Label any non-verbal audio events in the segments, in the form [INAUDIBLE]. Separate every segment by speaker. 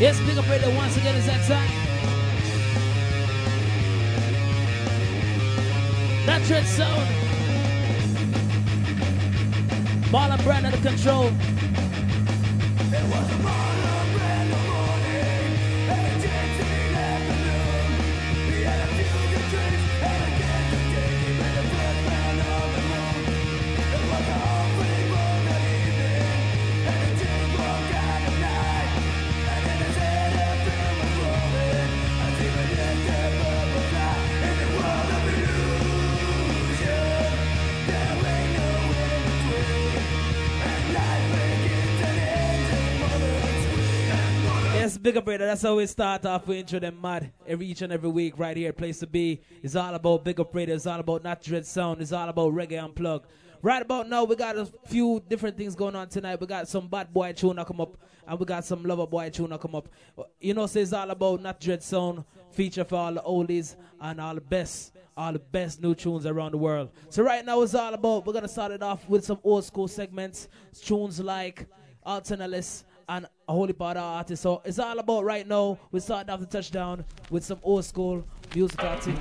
Speaker 1: Yes, big up radio once again is that time. That dread sound. Marlon Brand under control. It was Yes, big up, brother. That's how we start off. We intro them mad every each and every week right here. Place to be. It's all about big up, brother. It's all about Knotty Dread Sound. It's all about reggae unplugged. Right about now, we got a few different things going on tonight. We got some bad boy tune that come up, and we got some lover boy tune that come up. You know, so it's all about Knotty Dread Sound feature for all the oldies and all the best, all the best new tunes around the world. So right now, it's all about. We're gonna start it off with some old school segments, tunes like Alternalis and a holy part of artists. So it's all about right now. We start off the touchdown with some old school musical thing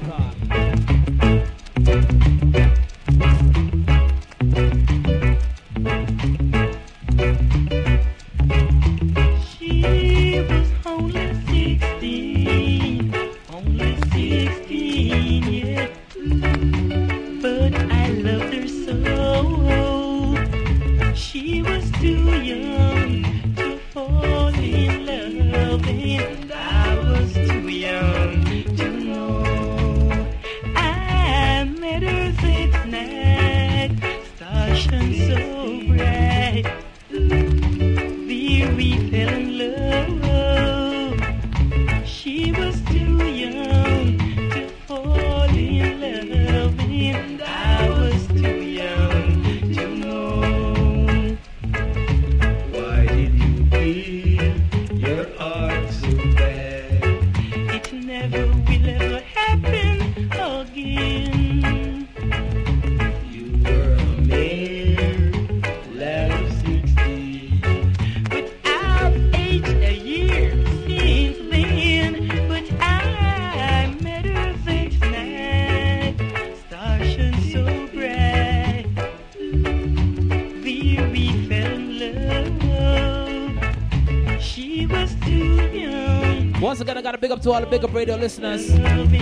Speaker 1: up to all the big up radio listeners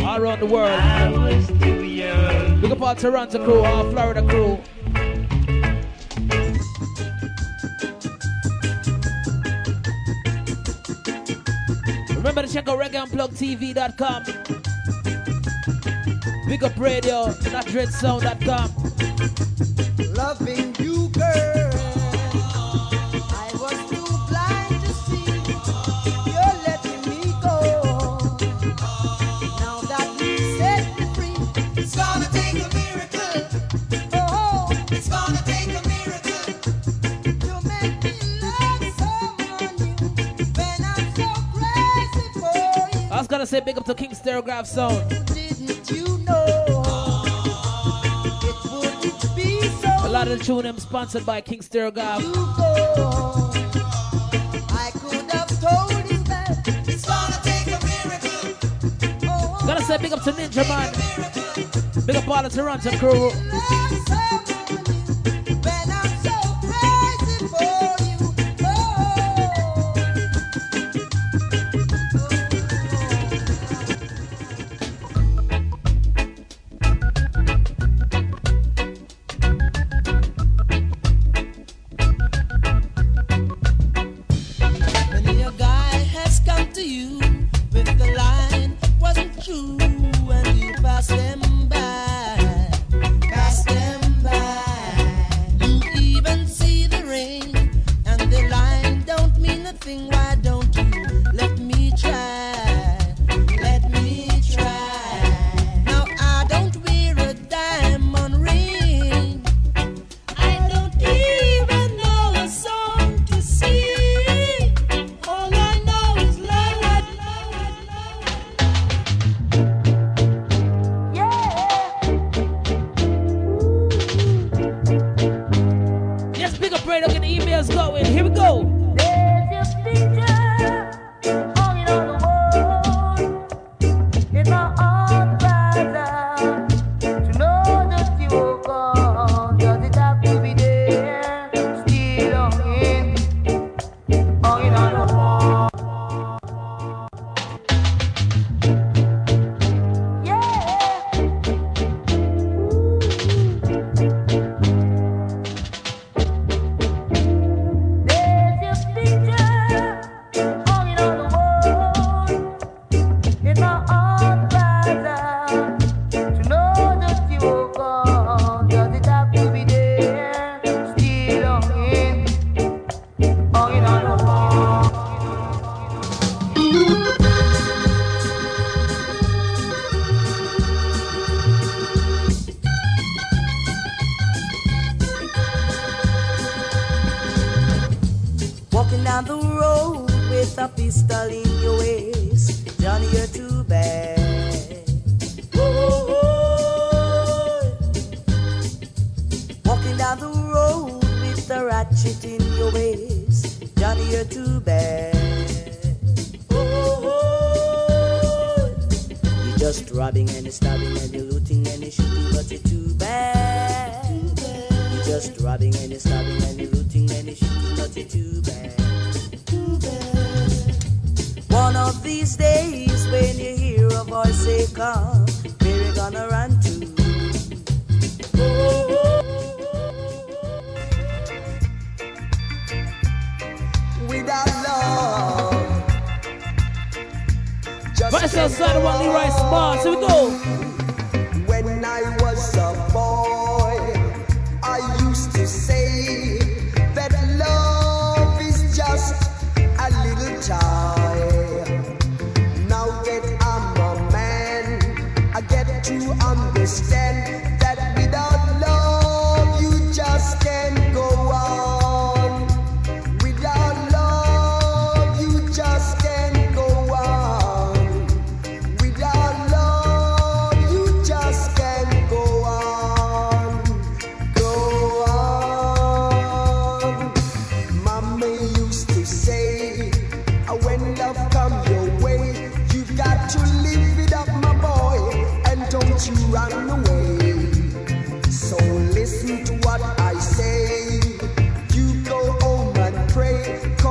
Speaker 1: all around the world. Big up our Toronto crew, our Florida crew. Remember to check out reggaeunplugtv.com. Big up radio, knottydreadsound.com. say big up to King Stereograph Sound.
Speaker 2: Didn't you know it wouldn't be so?
Speaker 1: A lot of the tune them sponsored by King Stereograph.
Speaker 2: I could have told you that it's gonna take a miracle.
Speaker 1: Gotta say big up to Ninja Man. Big up all the Toronto crew.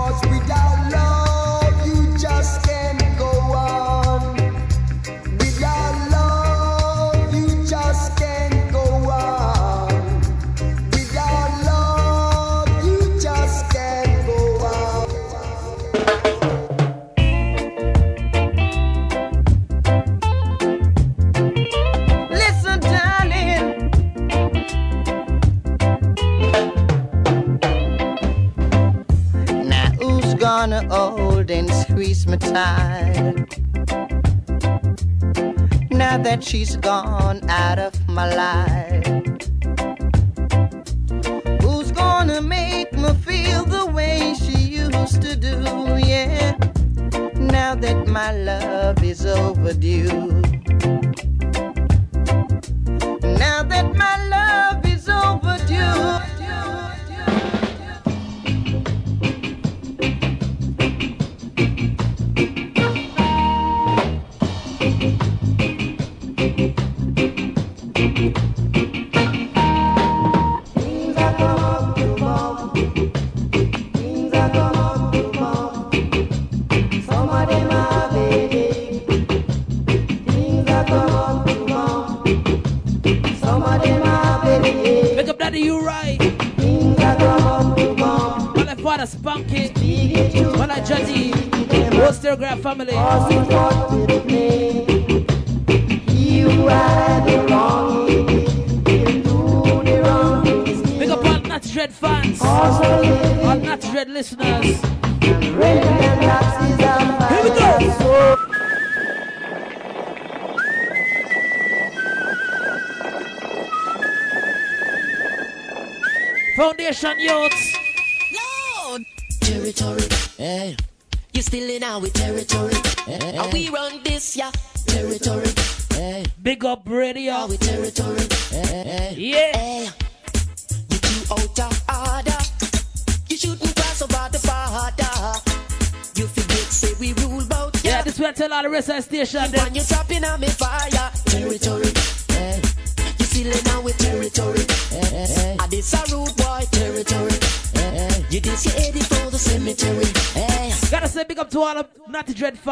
Speaker 2: because we die. cheese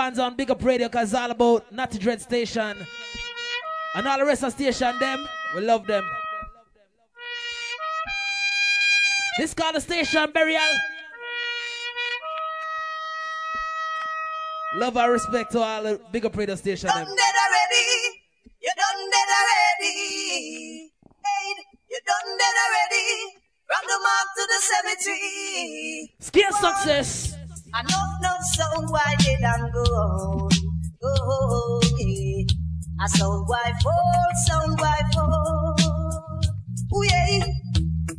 Speaker 2: fans
Speaker 3: on
Speaker 2: Big Up Radio because all about Natty Dread Station. And all the rest of station, them, we love them. This called the station burial. Love and respect to all the Big Up Radio Station. Them.
Speaker 4: Done dead already. You done dead already. Hey, you done dead already. From the mark to the cemetery.
Speaker 2: Scale success.
Speaker 4: I know no soul why did I go on? Go on, yeah. I soul why fall, sound why fall. Ooh, yeah.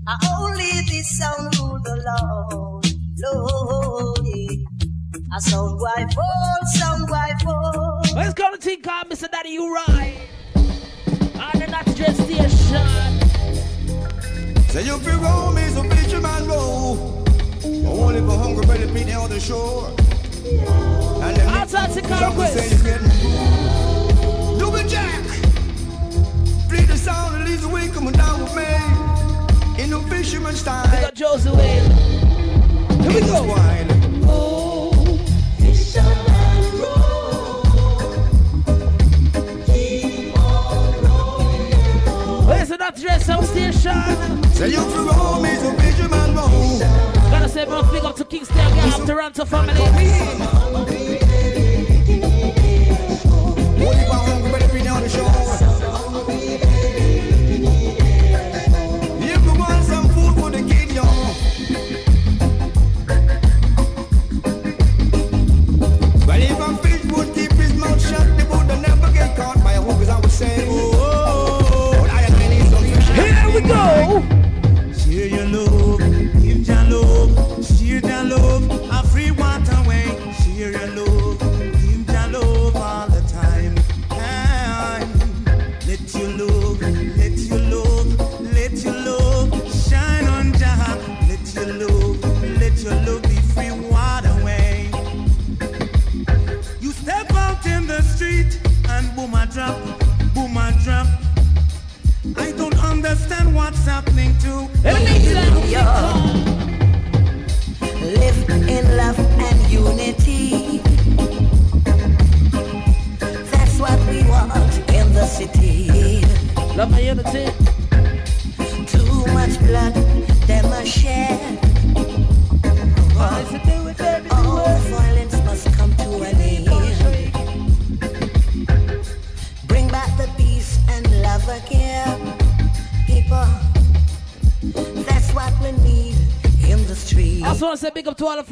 Speaker 4: I only this sound rule the Lord, Lord, yeah.
Speaker 2: I soul why fall, sound why fall.
Speaker 3: Let's go to Team Car, Mr. Daddy, you right. On the not just station.
Speaker 5: Say you feel wrong, me, so bitch, you man go. Only for hungry belly feet on the shore. And then
Speaker 3: Outside the car
Speaker 5: some
Speaker 3: quest.
Speaker 5: say you get Double Jack. Fleet the sound and leads the way coming down with me. In the fisherman
Speaker 3: We
Speaker 5: style.
Speaker 3: got Josie Wayne. Here we go.
Speaker 5: Wild.
Speaker 3: Where's the Knotty Dread Sound Station?
Speaker 5: Say you feel roam is a fisherman
Speaker 3: Toronto family.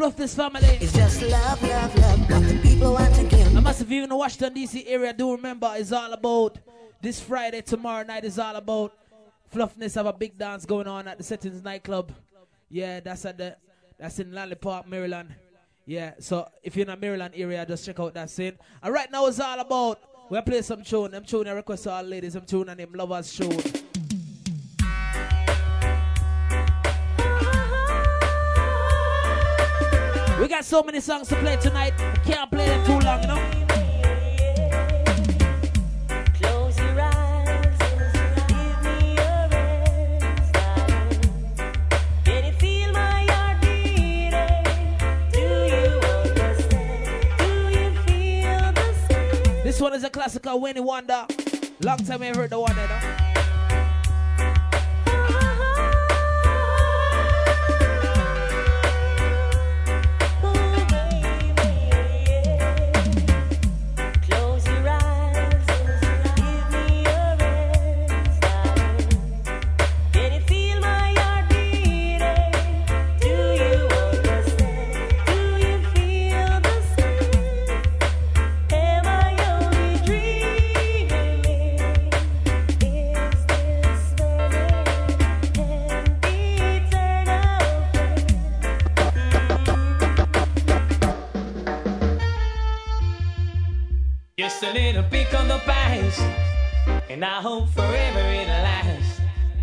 Speaker 3: Big up to all the Fluff this family.
Speaker 2: It's just love, love, love, what the people want again.
Speaker 3: I must have you in the Washington DC area do remember it's all about this Friday, tomorrow night is all about Fluffness have a big dance going on at the Settings nightclub. Yeah, that's at the that's in Park, Maryland. Yeah, so if you're in the Maryland area, just check out that scene. And right now it's all about we play some tune. Them tune I request to all ladies, them tune and them lovers tune. We got so many songs to play tonight. We can't play them too long, you know.
Speaker 6: Close your eyes, give me your hands, darling. Can you feel my heart beating? Do you understand? Do you feel the same?
Speaker 3: This one is a classical Winnie Wonder. Long time I heard the one, you know.
Speaker 7: Past, and I hope forever it'll last.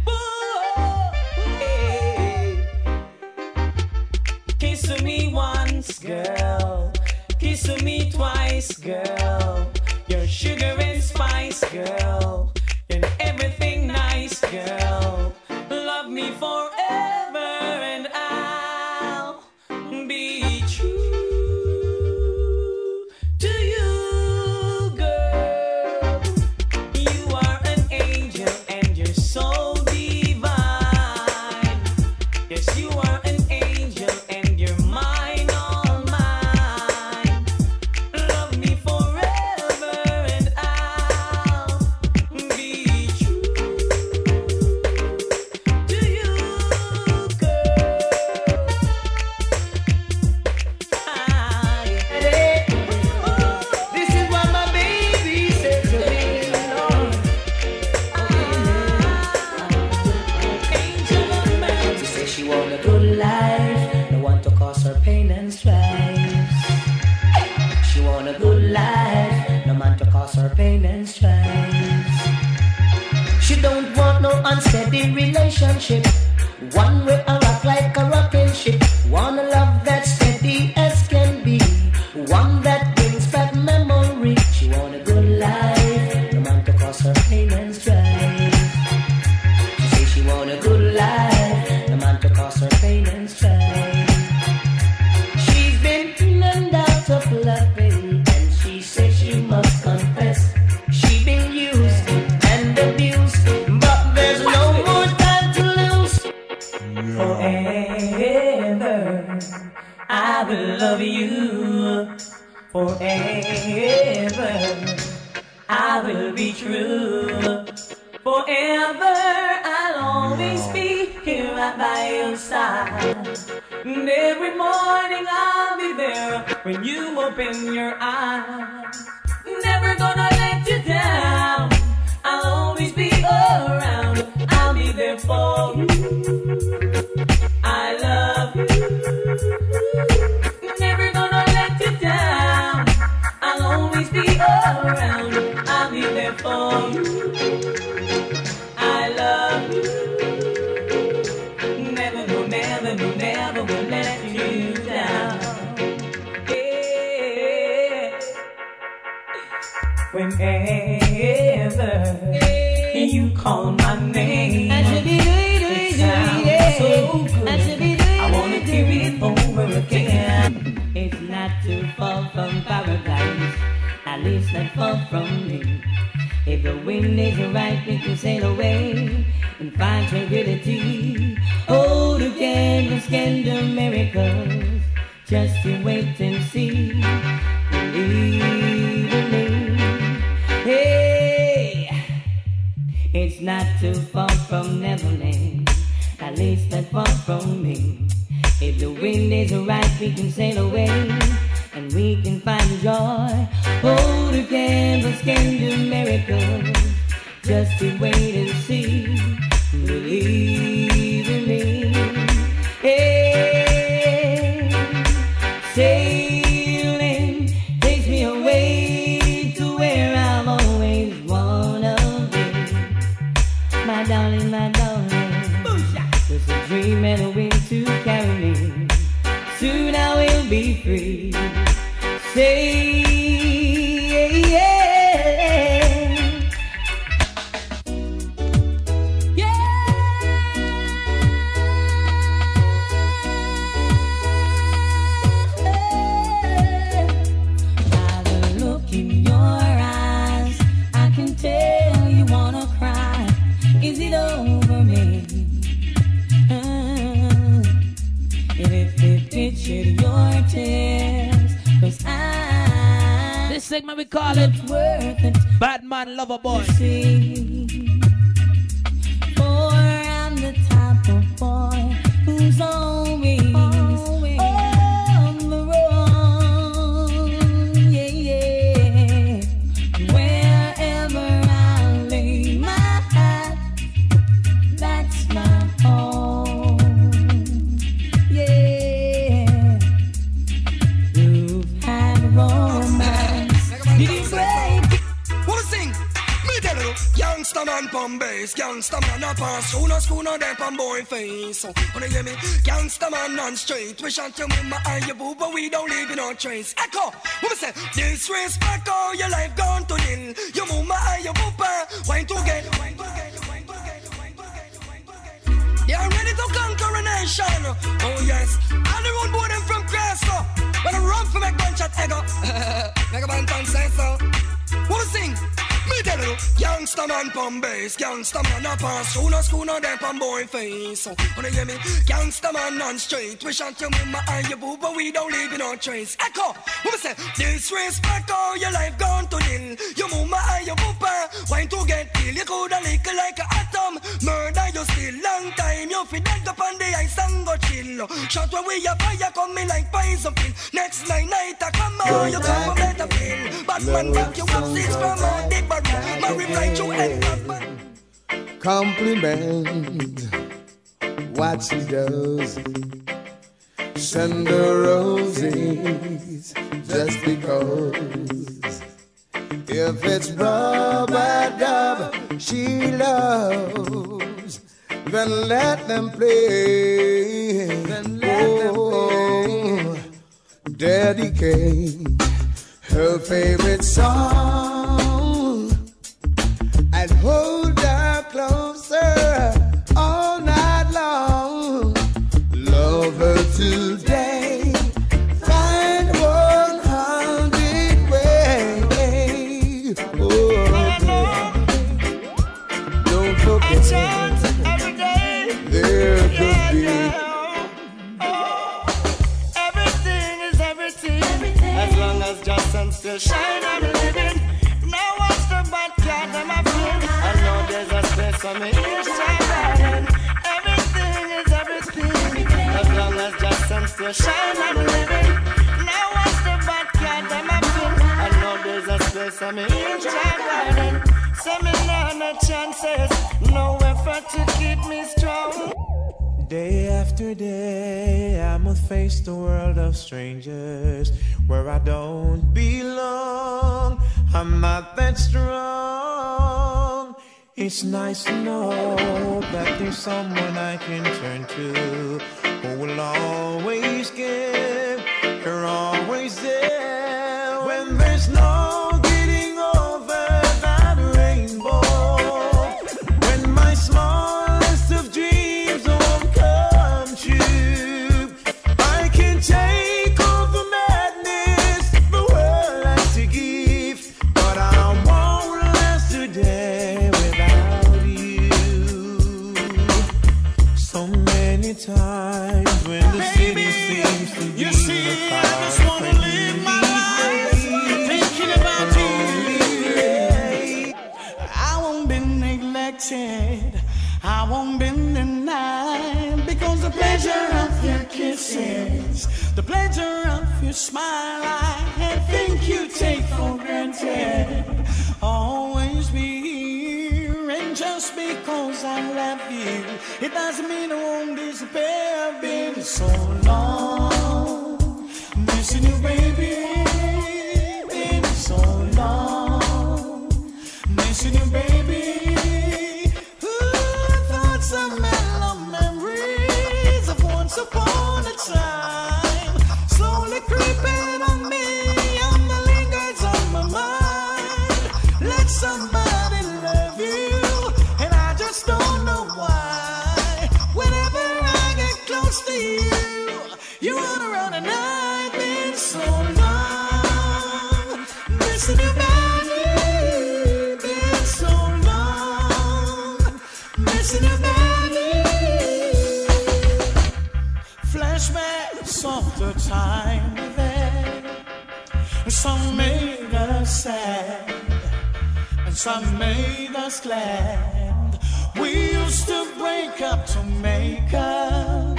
Speaker 7: Ooh, hey. Kiss me once, girl. Kiss me twice, girl. You're sugar and spice, girl.
Speaker 8: Pon bass, gangsta man a pass, schooner schooner them pon boy face. So, wanna hear me? Gangsta man on straight, we shot your mama and your boo, but we don't leave no trace. Echo, me say? Disrespect all your life gone to nil. Your mama and your papa, wine together, wine wine together. They are ready to conquer a nation. Oh yes, and the road boy them from Cresto. When I run for my gunshot ego. [LAUGHS] Make a can say so. Wanna sing? Me tell you, gangsta man pon bass, gangsta man a pass, schooner schooner them pon boy face. So, wanna hear me? Gangsta man on straight, we shot your mama and your boo, but we don't leave no trace. Echo, what me say? Disrespect all your life gone to nil. Your mama and your papa, wine to get killed. You coulda lick like a atom, murder you still. Long time you fi dead up on the ice and go chill. Shot when we a fire come me like poison pill. Next night night I come on, you come a better feel. Batman back you up six from all the My reply to end
Speaker 9: compliment what she does. Send her roses just because If it's rubber dub she loves, then let them play. Then let oh, dedicate her favorite song and hold her closer all night long. Love her today.
Speaker 2: Shine, I'm living. Now what's the bad cat I'm a feel? I know there's a space for me inside garden. Send me now no chances, no effort to keep me strong.
Speaker 10: Day after day, I must face the world of strangers where I don't belong. I'm not that strong. It's nice to know that there's someone I can turn to who will always give. You're always there
Speaker 2: kisses, the pleasure of your smile, I think you take for granted. Always be here, and just because I love you, it doesn't mean I won't disappear. I've Been so long, missing you, baby. Us glad. We used to break up to make up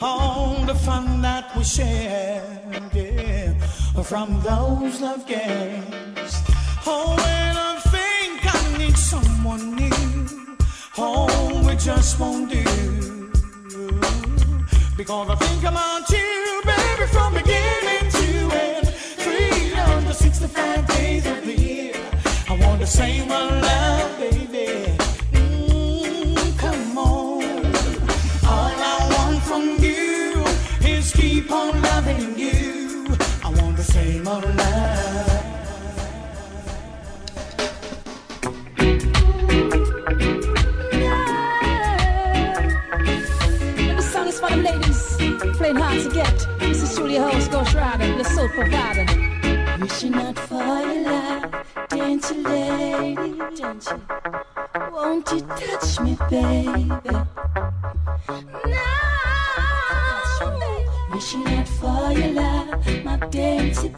Speaker 2: all the fun that we shared yeah, from those love games. Oh, when I think I need someone new, oh, it just won't do. Because I think about you, baby, from beginning to end. 365 days of the year. I want the same old love,
Speaker 11: Julia House, Ghost Rider, the soul provider.
Speaker 12: Wishing out for your love, dainty lady, don't you? Won't you touch me, baby? Now, wishing out for your love, my dainty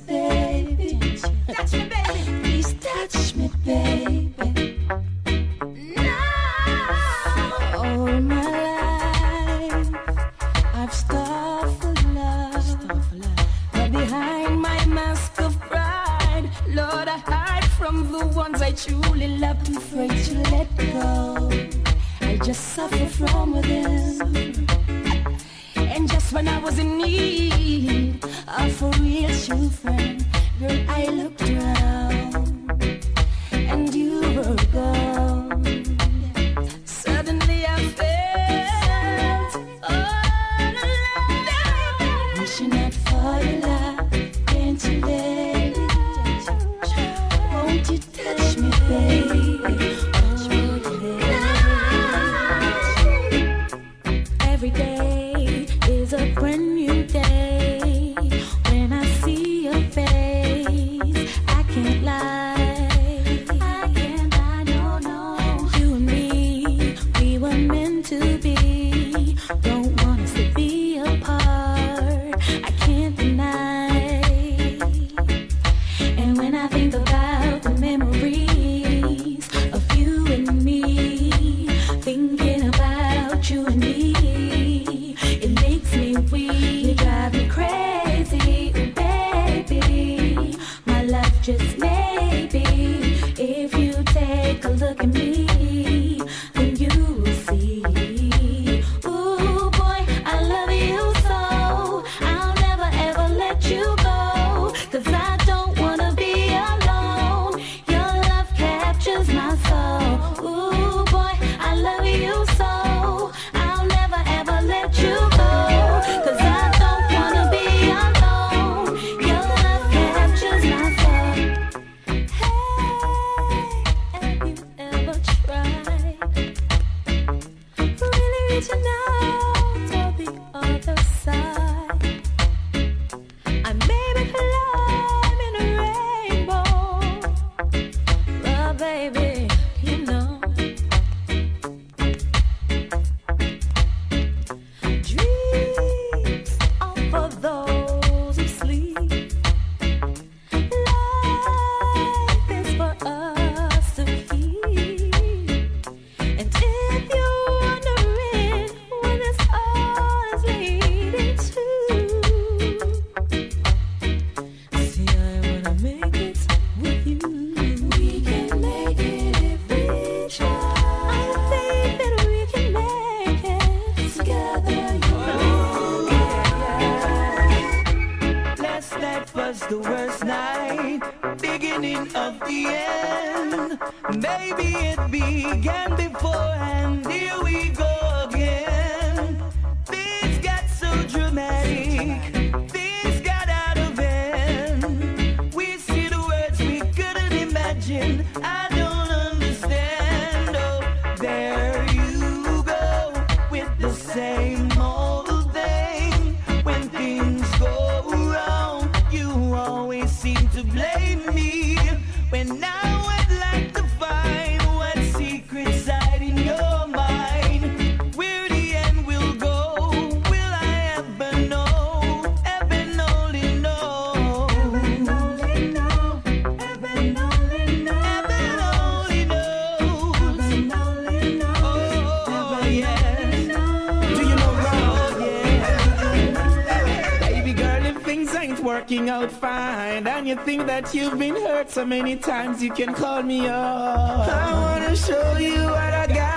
Speaker 13: that
Speaker 14: you've been hurt so many times, you can call me up. I wanna show you what I got.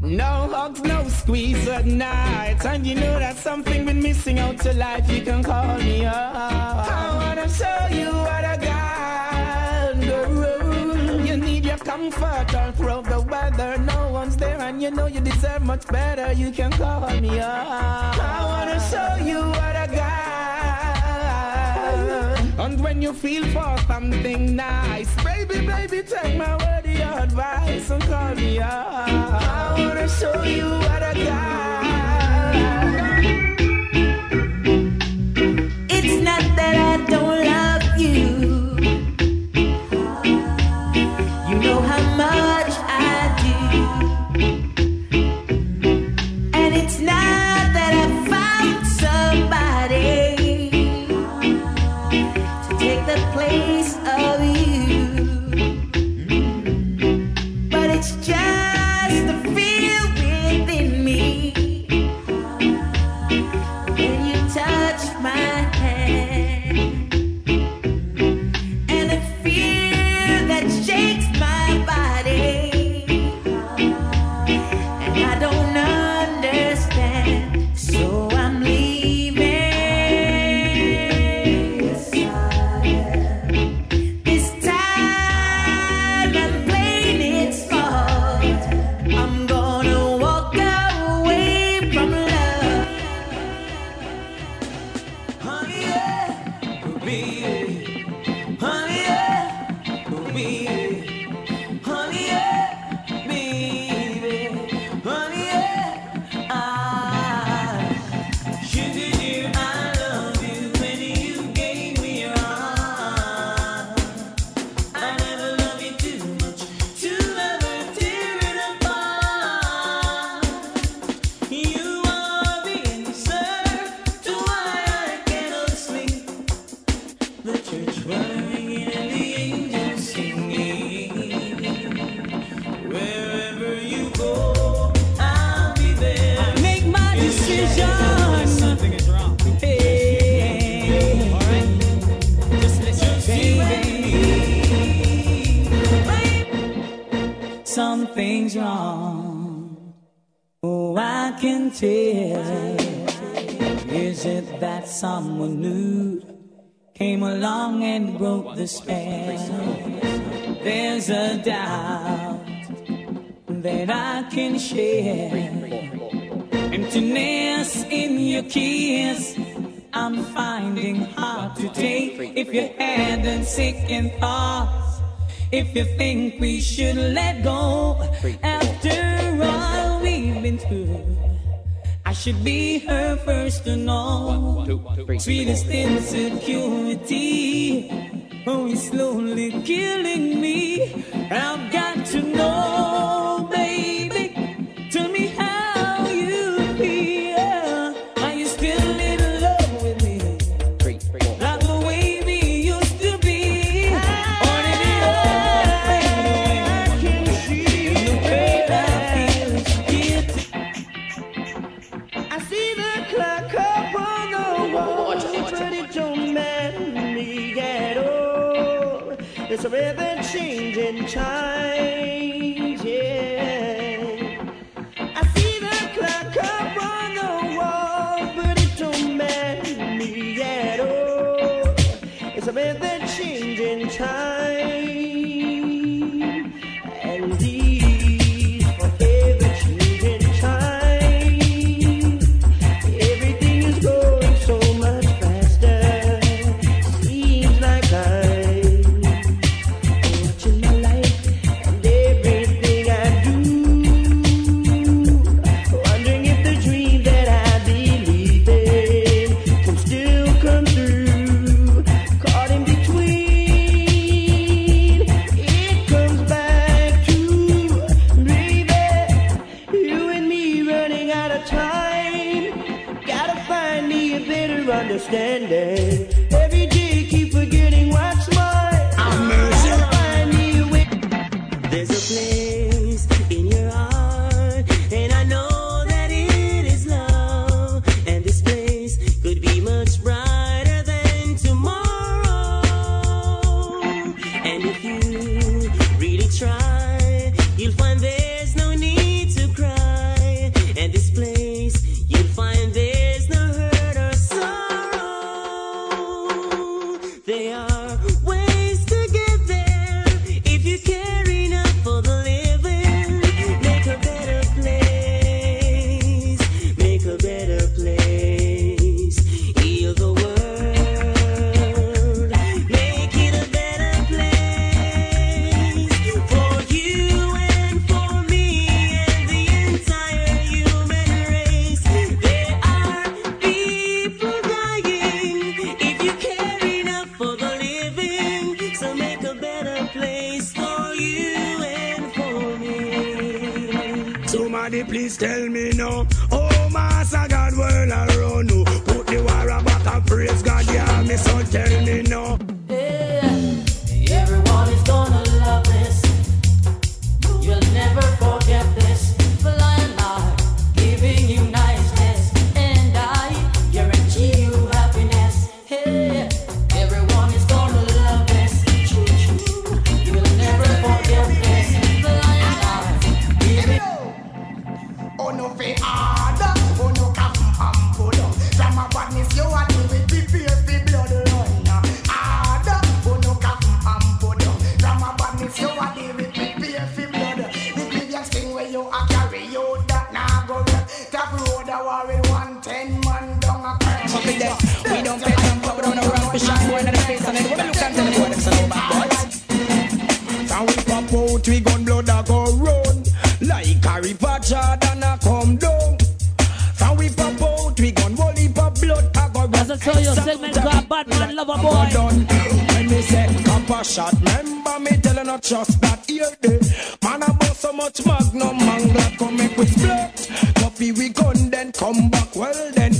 Speaker 14: No hugs, no squeeze at night. And you know that something been missing out your life, you can call me up. I wanna show you what I got. You need your comfort all through the weather. No one's there, and you know you deserve much better. You can call me up. I wanna show you what I and when you feel for something nice, baby, baby, take my word, your advice and call me up. I wanna show you what I got.
Speaker 13: that
Speaker 7: someone new came along and broke the spell. There's a doubt that I can share. Emptiness in your kiss, I'm finding hard to take. If you're hurting, sick in thoughts, if you think we should let go, after all we've been through. I should be her first and all. One, one, two, Sweetest three, insecurity. Oh, it's slowly killing me. I've got to know, baby.
Speaker 6: child.
Speaker 15: Somebody please tell me no. Oh, Master God, world I run? Put the war back and praise God, yeah. Me son, tell me no. Jordan a come down. From we pop out, we gon' roll heap blood. I go run.
Speaker 3: As I tell you, segment got bad man, lover boy.
Speaker 15: When me say copper shot, remember me telling not trust that ear day. Man I bought so much magnum, man glad come make with split. Copy we gun then come back well then.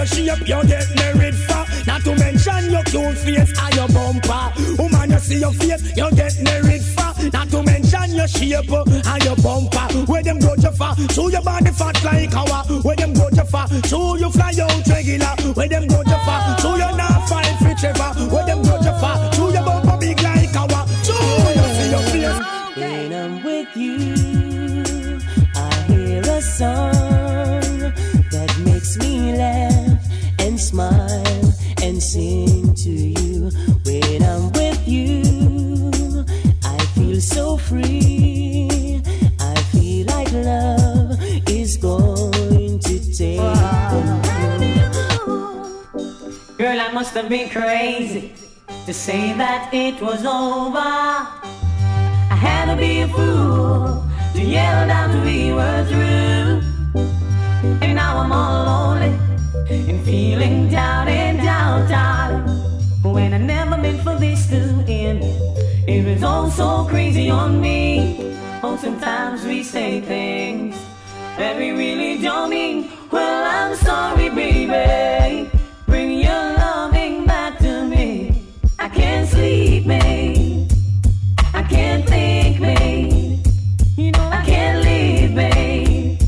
Speaker 16: Your
Speaker 15: shape, you get married for. Not to mention your cute face and your bumper. Woman, you see your face, you get married for. Not to mention your shape and your bumper. Where them go to far, show your body fat like our. Where them go to far, show you fly out regular. Where them go to far, show you not fine fit ever. Where them go far, show your bumper big like our. Show you see your face.
Speaker 6: When I'm with you, I hear a song
Speaker 7: Have been crazy to say that it was over. I had to be a fool to yell to we were through. And now I'm all lonely and feeling down and down, darling. When I never meant for this to end, it was all so crazy on me. Oh, sometimes we say things that we really don't mean. Well, I'm sorry, baby. Bring your I can't sleep. I can't think, mate. You know I can't leave, mate.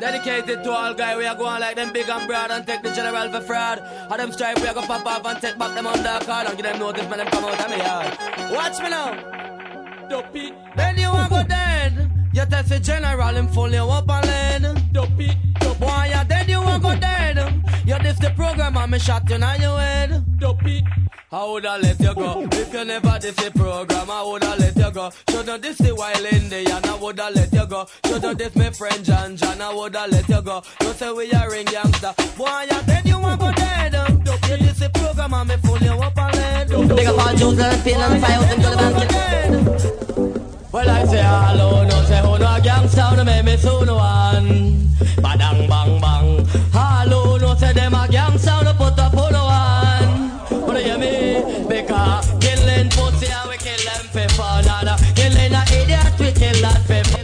Speaker 17: Dedicated to all guys, we are going like them big and broad and take the general for fraud. All them stripe, we are gonna pop off and take back them undercard and give them notice when them come out of me yard. Watch me now. Dopey. Then you go dead. You tell the general him full you up and lead. Dopey. Boy, you dead, you want go dead. You diss the program and me shot you in your head. Dopey. I woulda let you go if you never diss the program. I woulda let you go. Shoulda diss the wild Indian. I woulda let you go. Shoulda diss my friend John John. I woulda let you go. You say we a ring gangster. Boy, you dead, you want go program and you. Well, I say hello, no say who no gangsta, no make me soon one. Badang bang bang. Hello, no say them a gangsta, no put up on one. But you hear me? Because killing pussy and we kill them for fun. Uh, killing a idiot, we kill that for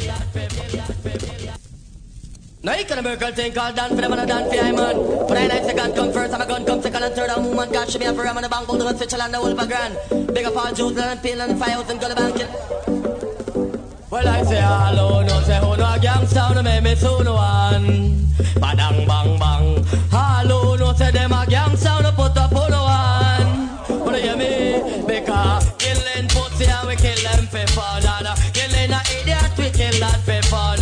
Speaker 17: now you can a girl thing called Dan for them and a Dan for I man. For I night second come first, I'm a gun come second and third. A woman got she be a for him and a bang gold and switch and the whole grand. Big up all Jews and peel and fire out and to bank. Well, I say hello, no say who no gangsta, no make me soon one. Badang bang bang. Hello, no say them a gangsta, no put up on one. But you hear me? Because killing pussy and we kill them for fun. Killing a idiot, we kill that for fun.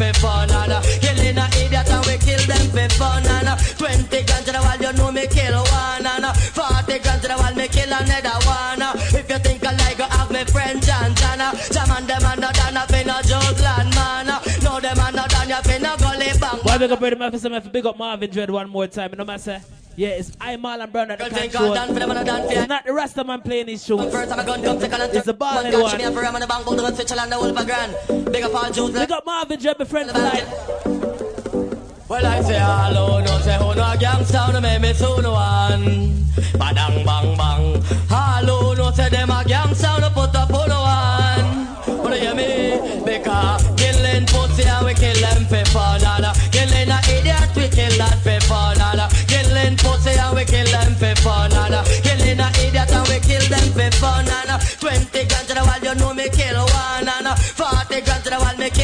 Speaker 17: For fun. And uh, killing a idiot and we kill them for fun. And uh, 20 guns to the wall, you know me kill one. And uh, 40 guns to the wall, me kill another
Speaker 3: big up Memphis and Memphis, big up Marvin Dread one more time. You know what I say? Yeah, it's I Marlon Brown at the control.
Speaker 17: I'll done for them and I done for you.
Speaker 3: It's not the Rasta man playing these tunes.
Speaker 17: First time I gun come second and
Speaker 3: It's the ball
Speaker 17: Man
Speaker 3: head
Speaker 17: catch me
Speaker 3: one.
Speaker 17: up for ram and the bang, bull, the switch and the whole for grand. Big up all Jews,
Speaker 3: Big up Marvin Dread, my friend for life.
Speaker 17: Well, I say hello, no say who no gangsta, no make me soon one. Badang bang bang. Hello, no say them a gangsta, no put up on one. Wanna hear me? Because pussy we kill them for fun. Killing a idiot, we kill that for fun. Killing pussy and we kill them for fun. Killing a idiot and we kill them for fun. Twenty guns to the wall, you know me kill one. Forty guns to the wall, me kill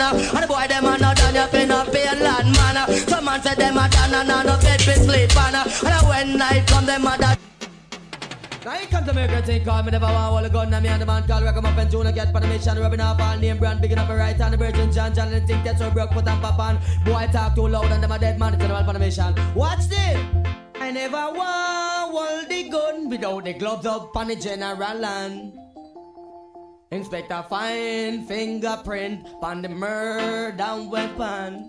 Speaker 17: hand. uh, And the boy them and no done up in a Finland man. uh, Some man say them a done and no bed for sleep man. uh, And when night come them a done. Now he come to make a thing call me never want hold a gun and me and the man call Rock 'em up and Junior get for the mission Rubbing off all name brand Bigging up a right hand the virgin John John and think that's so broke put on pop on Boy talk too loud and them a dead man It's all for the mission Watch this I never want hold the gun Without the gloves up on the general land Inspector fine fingerprint on the murder weapon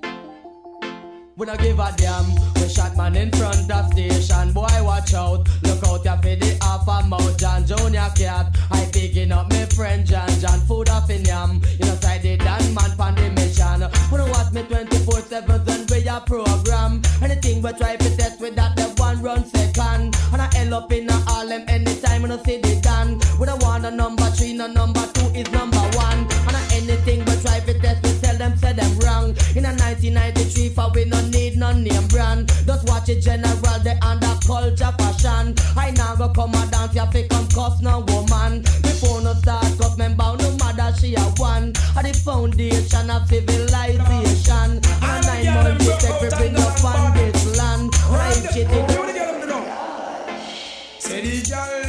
Speaker 17: we don't give a damn. We shot man in front of station. Boy, watch out. Look out ya for the half a mouth. John Junior cat. I picking up me friend John. John food off in yam. You know, side it and man pan the mission. We don't watch me 24 7 and we a program. Anything we try to test with that, the one run second. And I end up in a Harlem anytime when I see the done. We don't want a number three, no number two is number one. And I anything but try to test, we tell them, say them wrong. In a 1993, for we no need no name brand. Just watch it general, the under culture fashion. I now go come a dance, you fi come cuss no woman. Before no start up, member no matter she a one. At the foundation of civilization. And nine months it take we bring up on this land. Right shit it.
Speaker 18: Say the girl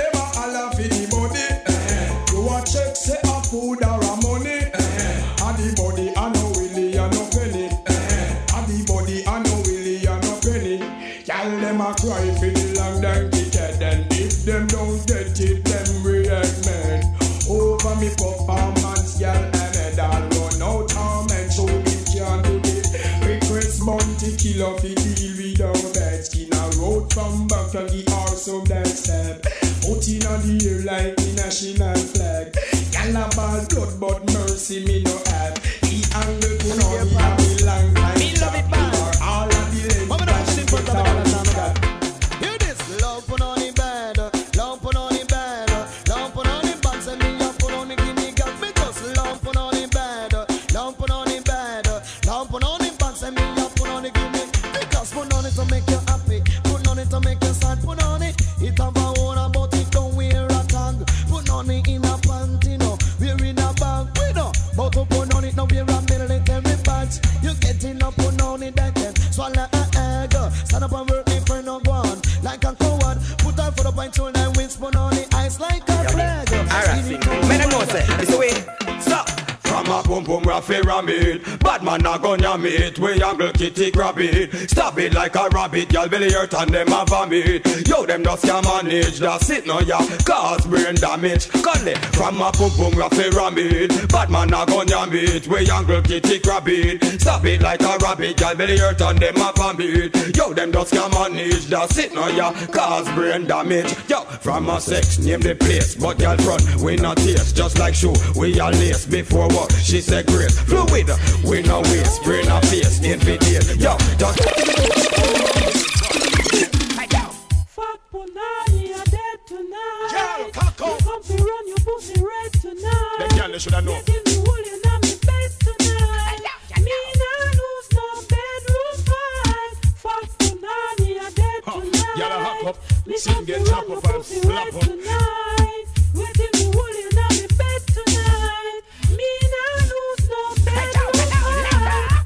Speaker 18: from back and the arse of that step. Out in the air like the national flag. Y'all a ball blood, but mercy me no
Speaker 14: it's
Speaker 19: a boom raffy Bad man a gun ya meet We angle kitty grab it Stab it like a rabbit Y'all belly hurt and them a vomit. Yo them just can manage. That's it no ya Cause brain damage. Gully From a boom boom raffy ramid Bad man a gun ya meet We angle kitty grab it Stab it like a rabbit Y'all belly hurt and them a vomit. Yo them just can manage. That's it no ya Cause brain damage. Yo from a sex name the place But y'all front we not taste. Just like shoe we all lace Before what she said grace Fluid we no waste Brain a face invitate Yo just
Speaker 20: Fuck Punani, you're dead tonight.
Speaker 19: Girl, cock up.
Speaker 20: You come to run your pussy red tonight.
Speaker 19: Them girl, they shoulda know.
Speaker 20: You give me wool in on me face tonight. Me nah lose no bedroom fight. Fuck Punani, you're dead tonight.
Speaker 19: Y'all a hop up
Speaker 20: Me
Speaker 19: Sing
Speaker 20: come
Speaker 19: get chop up and
Speaker 20: pussy
Speaker 19: slap up
Speaker 20: tonight. You give me wool in on me bed tonight. Me nah lose no bedroom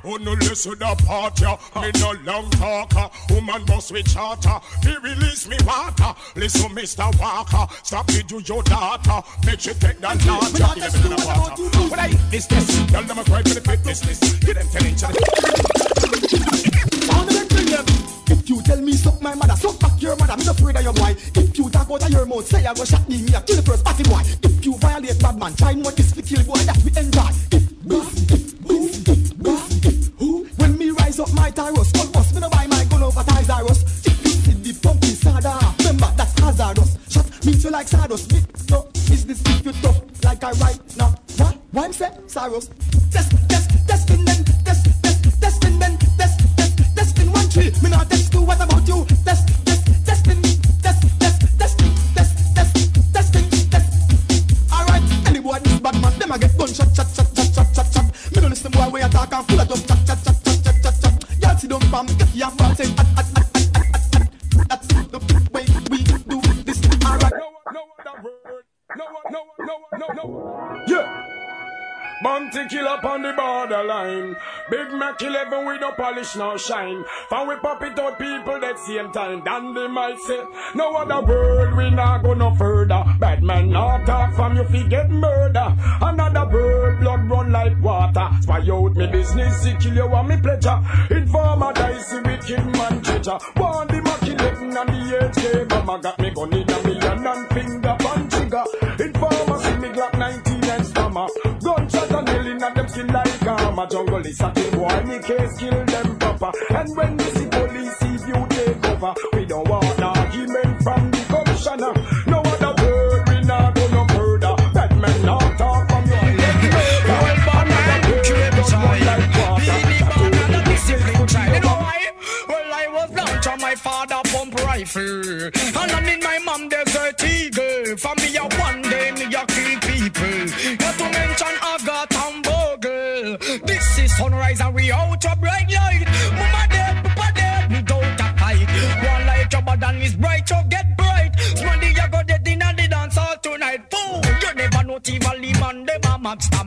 Speaker 19: who no listen to part ya? Me no long talker. Woman must be charter. Me release me water. Listen, Mr. Walker. Stop me do your daughter. Make you take that daughter. Give me the water. When I eat this, this. Tell them I cry for the fitness list. Give them ten inch. If you
Speaker 21: tell me suck my mother, suck back your mother, me no afraid of your boy. If you talk out of your mouth, say I go shot me, me a kill the first party boy. If you violate bad man, try more this, we kill boy that we enjoy. If Tyrus, all bust me no buy my gun over Tyrus. If you see the pumpy sada, remember that's hazardous. Shot means you like Sardos. Me, no, is this if you tough like I write now? What? Why I'm say Saros? Test,
Speaker 18: Mac 11 with no polish, no shine. Fan we pop it out people that same time. Then they might say, no other world we not go no further. Bad man not talk from you fi get murder. Another world blood run like water. Spy out me business, see kill you want me pleasure. Informer dicey wicked man treasure. Want the Mac 11 and the HK. Mama got me gun in a million and finger pan trigger. Informer see me Glock 19 and stammer. Gunshot and killing and them skin like armor. Jungle is a kill boy, me case kill them proper. And when we see police, if you take over, we don't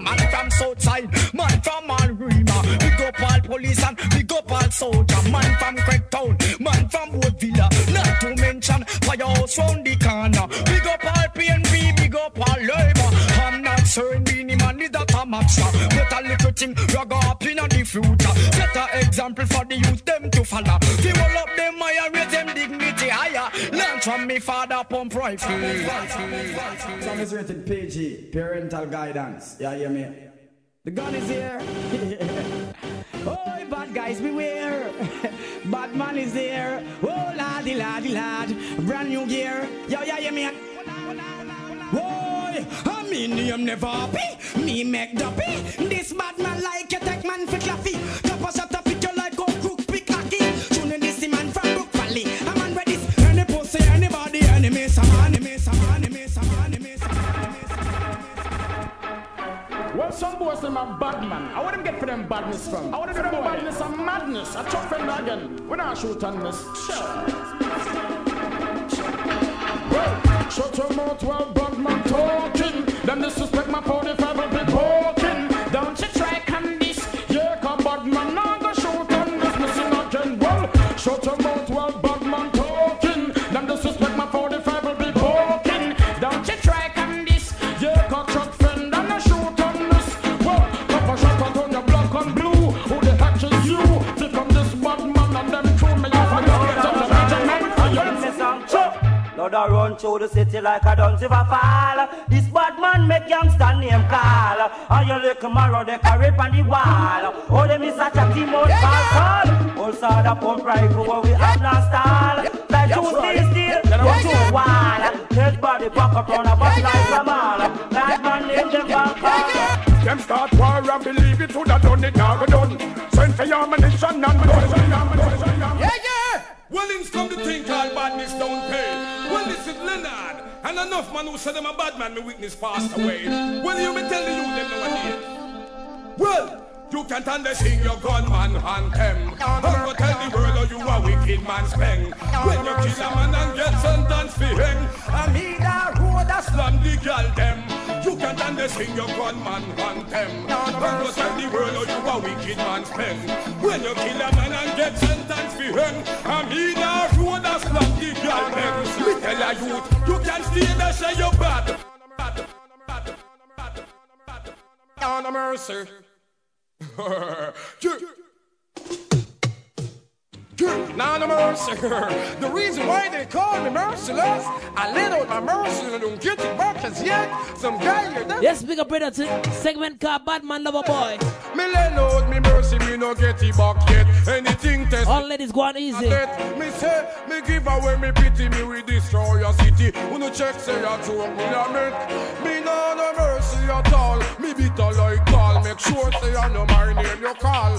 Speaker 18: Man
Speaker 22: from Southside, man from Alrima. Big up all police and big up all soldier. Man from Craigtown, man from Woodvilla. Not to mention firehouse round the corner. Big up all PNP, big up all labor. I'm not saying Beenie Man is that a mobster. But a little thing go up in the future. Set a example for the youth them to follow. We will up them higher, raise them from me father pump rifle.
Speaker 15: Song is rated PG, parental guidance. Yeah, hear me? The gun is here. [LAUGHS] oh, bad guys beware. [LAUGHS] bad man is here. Oh, laddie, laddie, lad. Brand new gear. Yo, yeah, yeah, me. Boy, I mean, name never happy. Me make duppy. This bad man like you take man for claffy.
Speaker 23: Well, some boys them a bad man. I want them get for them badness from. I want them badness and madness. I chop friend again. We not shoot on this. Well, shut your mouth while bad man talking. Them disrespect my 45 will be talking. Don't you try can this. Yeah, come bad man now go shoot on this. Missing again. Well, shut your mouth
Speaker 2: Lord, I run through the city like I don't give a fall. This bad man make youngster name call. And you look marrow, they carry on the wall. Oh, them is such a team out call. Also, the pump rifle, but we have no stall. Like two steel, steel, one two wall. Dead body back up on a bus like a mall. Bad man name them back
Speaker 23: Them start war and believe it would have done it, now done. Send for your ammunition and ammunition, ammunition,
Speaker 24: Yeah, yeah! Well, it's come to think all badness don't pay. Leonard. And enough man who said them a bad man, me witness passed away. Well, you me tell the you them nowadays. Well, you can't understand your gunman anthem. I'm gonna tell the world how you a wicked man speng. When you kill a man and get sentenced for hang, and he that road a slam the girl them. You can't understand your gunman anthem. I'm gonna tell the world how you a wicked man speng. When you kill a man and get sentenced for hang, and he that road a slam the girl them. Me tell a youth, you can't stay there say you bad.
Speaker 23: On a mercy. [LAUGHS]
Speaker 18: Now no mercy. The reason why they call me merciless, I let out my mercy and I don't get it back as yet. Some guy here that
Speaker 3: Yes, big up brother to segment called Badman Lover Boy.
Speaker 18: me let out me mercy, me no get it back yet. Anything test
Speaker 3: All ladies go on easy.
Speaker 18: that me say, me give away me pity, me we destroy your city. Who no check say you joke, me make. Me no no mercy at all. Me bitter like call, make sure say you know my name you call.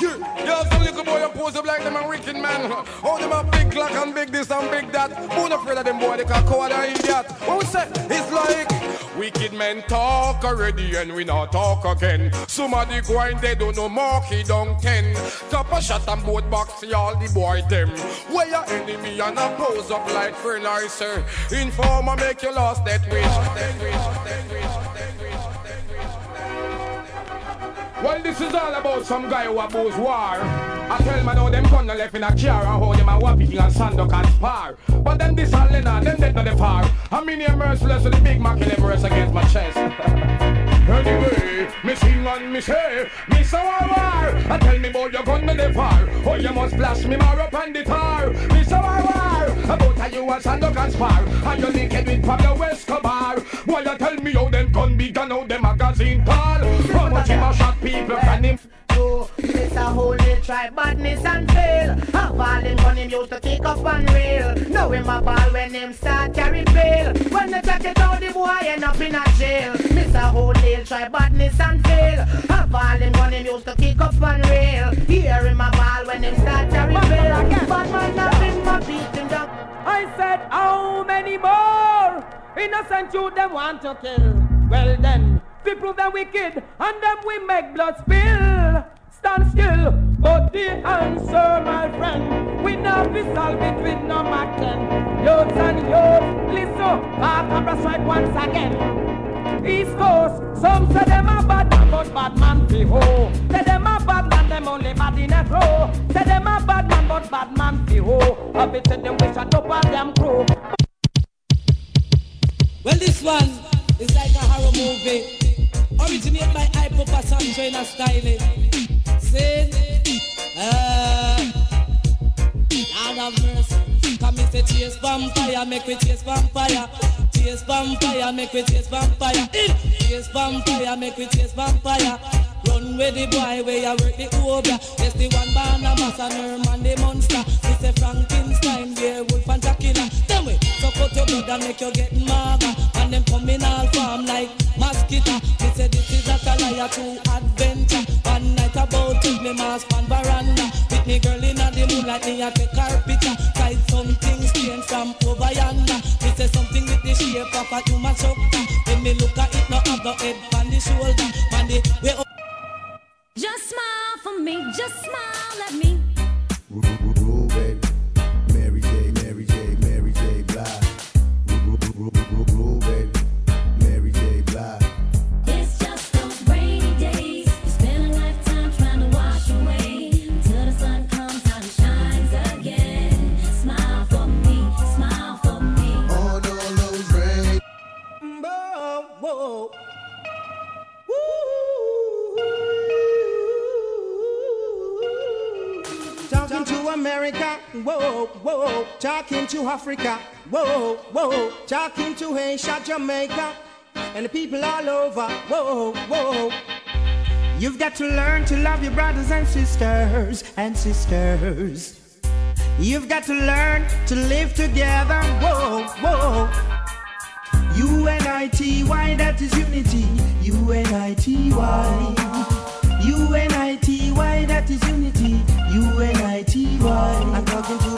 Speaker 18: Yeah, yeah, some little boy you pose up like them a wicked man. Oh, them a big clock and big this and big that. Who not afraid of them boy, they can call an idiot. What we say? It's like wicked men talk already and we not talk again. Somebody go and they don't know marky down ten. Top a shot and both box see all the boy them. Where your enemy and a pose up like friend I say. Informer make you lost that wish. That wish, that wish, that wish, that wish. Well, this is all about some guy who abuse war. I tell man how them gun left in a car and how them a whopping and stand up and spar. But them this in them dead not the far. I mean you're merciless with the big Mac rest against my chest. [LAUGHS] Anyway, me sing and me say, me a war. I tell me boy you gun me the far. Oh you must blast me more up on the tar. Me so a war. About how you a stand up and spar. And you naked with Pablo Escobar. Boy you tell me how them gun big and how them magazine tall. How much him a shot people can him
Speaker 25: So, this a whole little try badness and fail. Have all him gun him used to take up and rail. Now him a ball when him start carry bail. When they check it out, the boy end up in a jail. Miss a whole little try badness and fail. Have all him gun him used to kick up and rail. Hear him a ball when him start carry bail. Bad man nothing but beat him down.
Speaker 26: I said, how many more innocent youth them want to kill? Well then, we prove them wicked, and them we make blood spill. Stand still, but the answer, my friend, we not be solved it with no Mac 10. Youths and youths, listen, Barbara strike once again. East Coast, some say them a bad man, but bad man be ho. Say them a bad man, them only bad in a crow. Say them a bad man, but bad man be ho. I bet say them wish shut up all them crew.
Speaker 7: Well, this one is like a horror movie. Originated by Hypopa Sancho in a style. See? Uh, Lord of mercy. Come me say chase vampire, make we chase vampire. Chase vampire, make we chase vampire. Chase vampire, make we chase vampire. Run with the boy where you work the obra. Yes, the one Barnabas and Herman the monster. We say Frankenstein, werewolf and Dracula. Tell me, so cut your blood and make you get maga. And them come in all form like mosquito. Me say this is a liar to adventure. One night about it, me mask on veranda. Me take her picture. Something strange from over yonder. Me say something with the shape of a human structure. When me look at it, no head the shoulder. Man, the way up.
Speaker 12: Just smile for me, just smile
Speaker 25: whoa, whoa. Talking to Africa, whoa, whoa. Talking to Asia, Jamaica, and the people all over, whoa, whoa. You've got to learn to love your brothers and sisters and sisters. You've got to learn to live together, whoa, whoa. U-N-I-T-Y, that is unity. U-N-I-T-Y. U-N-I-T-Y, that is unity. U-N-I-T-Y. I'm talking to.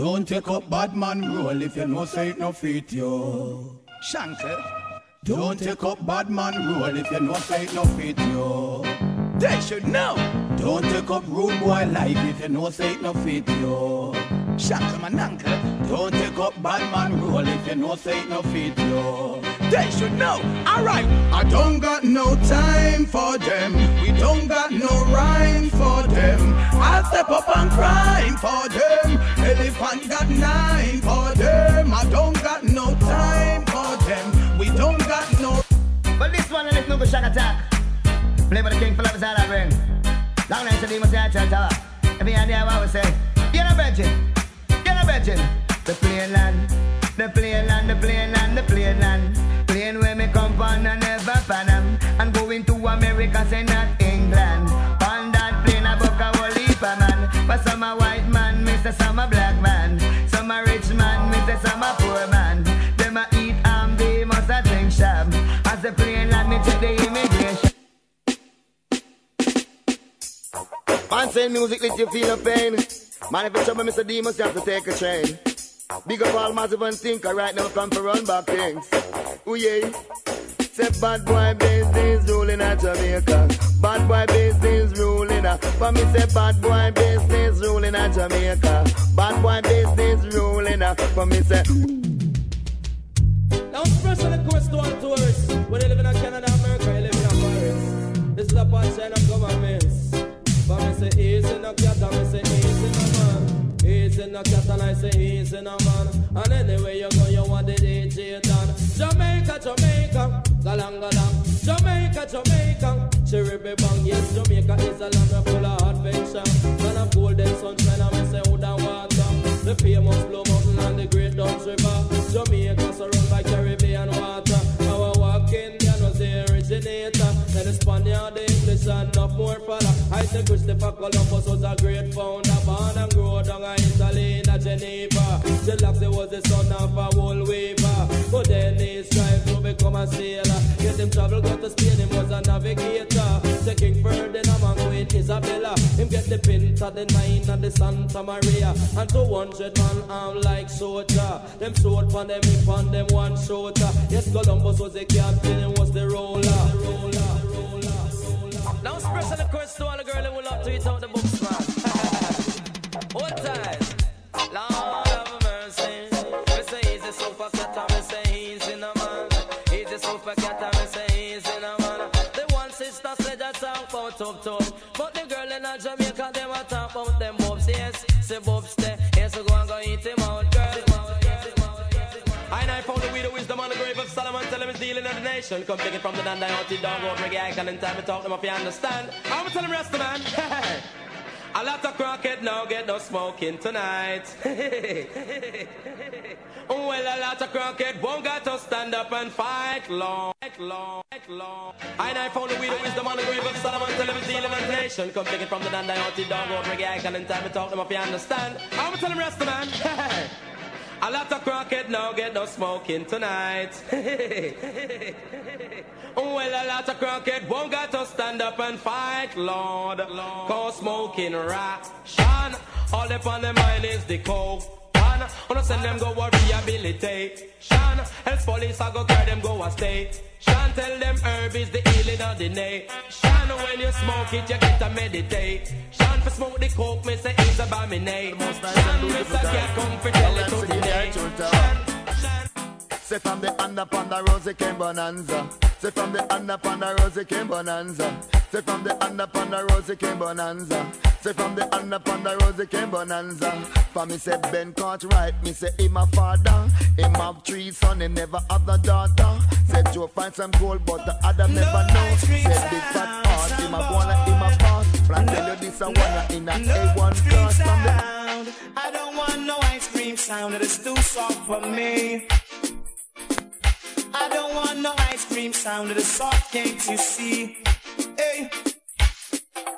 Speaker 5: Don't take up bad man role if you know say it no fit you. Shanker. Don't take up bad man role if you know say it no fit you. They should know. Don't take up rude boy life if you know say it no fit you. Shanker man uncle. Don't take up bad man role if you know say it no fit you. They should know. Alright. I don't got no time for them. We don't got no rhyme for them. I'll step up and crime for them. Elephant got nine for them. I don't got no time for them. We don't got no.
Speaker 25: But this one, let's no go shot attack. Play by the king for love is all I bring.
Speaker 27: Long night, the demons say I you hear what we say, get a virgin, get a virgin. The plain land, the plain land, the plain land, the plain land. Say music let you feel pain. Man, if you trouble Mr. Demons, you have to take a train. Big up all massive and thinker right now come for run back things. Ooh yeah. Say bad boy business ruling at Jamaica. Bad boy business ruling at. For me say bad boy business ruling at Jamaica. Bad boy business ruling at. For me say.
Speaker 28: Now, special request to all tourists. When they live in Canada, America, you live in Paris. This is a punchline say easy no cat, me say easy no man. Easy no cat, and I say easy no man. And anyway you go, you want the DJ done. Jamaica, Jamaica, galang galang. Jamaica, Jamaica, cherry bang. Yes, Jamaica is a land full of adventure. Land of golden sunshine, me say wood and water. The famous Blue Mountain and the Great Dutch River. Jamaica surrounded by Caribbean water. Arawak Indian was the originator. Then the Spaniard, the English, and enough more fella. Say Christopher Columbus was a great founder. Born and grew down in Italy, in Geneva. Gelaxy was the son of a wool weaver. But then he strived to become a sailor. Get him travel, go to Spain, him was a navigator. Taking Ferdinand and Queen Isabella. Him get the Pinta, the Nine, and the Santa Maria. And 200 man arm like soldier. Them sword on them hip them one shoulder. Yes, Columbus was the captain and was the. The roller, the roller, the roller. Now special request to all the girls who love to eat out the books, man. [LAUGHS] Hold tight. Lord have mercy. Me say easy super cat, and me say easy no man. Easy super cat, and me say easy no man. The one sister said that talk about tough tough. In the nation. Come take it from the dandiote dog out reggae icon. And time to talk them if you understand. I'ma tell him rest the man. [LAUGHS] A lot of crackhead now get no smoking tonight. Oh, [LAUGHS] well, a lot of crackhead won't got to stand up and fight long, long, long. I and I found the weed of wisdom on the grave of Solomon. In the nation. Come take it from the dandiote dog out reggae icon. And time to talk them if you understand. I'ma tell him rest the man. [LAUGHS] A lot of crackhead now get no smoking tonight. [LAUGHS] well, a lot of crackhead won't got to stand up and fight, Lord. Cause smoking ration. All up on the mind is the coke. Wanna send them go a rehabilitation. Else police I go carry them go a stay. Shan tell them herb is the healing of the nation. When you smoke it, you get to meditate. Shan for smoke the coke, me say it's abominate. Shan, Mr. Cat, come for tell it to the day.
Speaker 27: Say from the under the rosy came bonanza. Say from the under the rosy came bonanza. Say from the under the rosy came bonanza. Say from the under the rosy came bonanza. For me say Ben can't right. Me say him a father. Him have three son. Him never have a daughter. Say Joe find some gold, but the other never know. Say big fat heart. Him a wanna him a pass. Plan tell you this a wanna in a A1 class the.
Speaker 29: I don't want no ice cream sound, it is too soft for me. I don't want no ice cream sound, it is soft cakes, you see. Hey.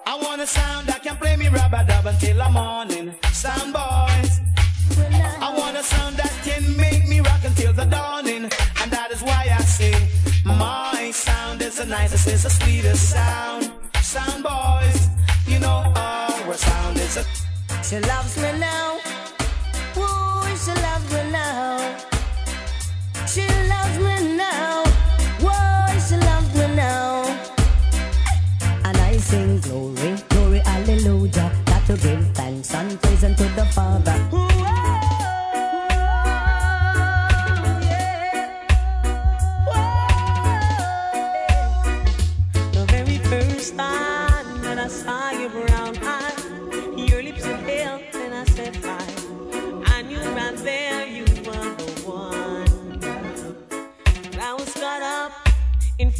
Speaker 29: I want a sound that can play me rubber dub until the morning. Sound boys. I want a sound that can make me rock until the dawning. And that is why I say, my sound is the nicest, is the sweetest sound. Sound boys, you know our sound is a.
Speaker 7: She loves me now. Woo, she loves me now. She loves me now. Whoa, she loves me now. And I sing glory, glory, hallelujah. Got to give thanks and praise unto the Father.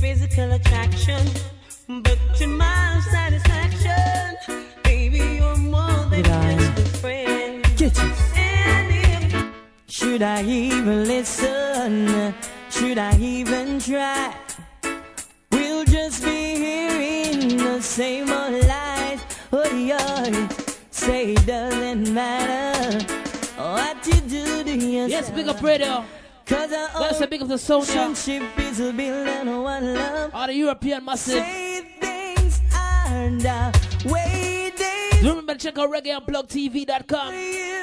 Speaker 29: physical attraction, but to my satisfaction, baby, you're more than just a friend.
Speaker 30: Should I even listen? Should I even try? We'll just be here in the same old lies. What oh, you Say it doesn't matter what you do to yourself.
Speaker 3: Yes, bigger, up.
Speaker 30: Cause our
Speaker 3: oh, Let's big up to Sonia.
Speaker 30: relationship is built on one love.
Speaker 3: All the European massive.
Speaker 30: Say things are the way they
Speaker 3: Remember to check out reggaeunplugtv.com.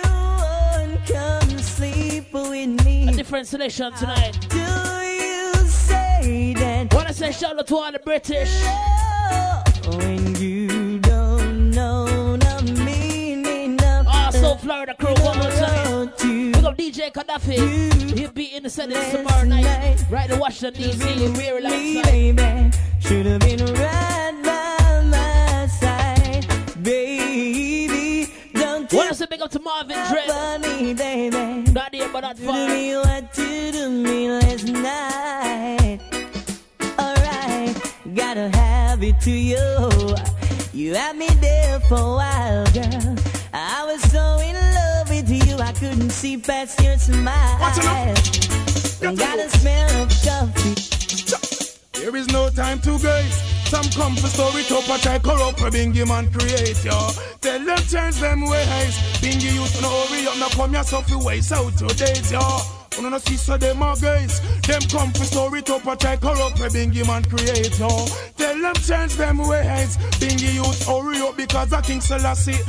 Speaker 30: won't come sleep with me.
Speaker 3: A different selection tonight.
Speaker 30: Do you say that
Speaker 3: Wanna say shout out to all the British.
Speaker 30: Oh, when you don't know the meaning of
Speaker 3: Also, ah, Florida crew, one more time. Pick up DJ Gaddafi. In the settings tomorrow night. Right in Washington, D.C. We're
Speaker 30: me,
Speaker 3: like
Speaker 30: baby. Should have been right by my side, baby. Don't
Speaker 3: Wanna say big up to Marvin Dredd.
Speaker 30: funny, baby.
Speaker 3: Not here, but not
Speaker 30: Do
Speaker 3: far.
Speaker 30: to me what you do me last night. Alright, gotta have it to you. You had me there for a while, girl. I was so in love I couldn't see past your smile. Gotta smell of coffee.
Speaker 24: There is no time to gaze. Some come for story to a try corrupt for Beenie Man create yo. Tell them change them ways. Bingy used to know hurry up, now come so fi waste out your days yo. Wanna no see so them are guys. Them come for story to a try corrupt for Beenie Man create yo. Tell them change them ways. Bingy youth hurry up because I King Selassie.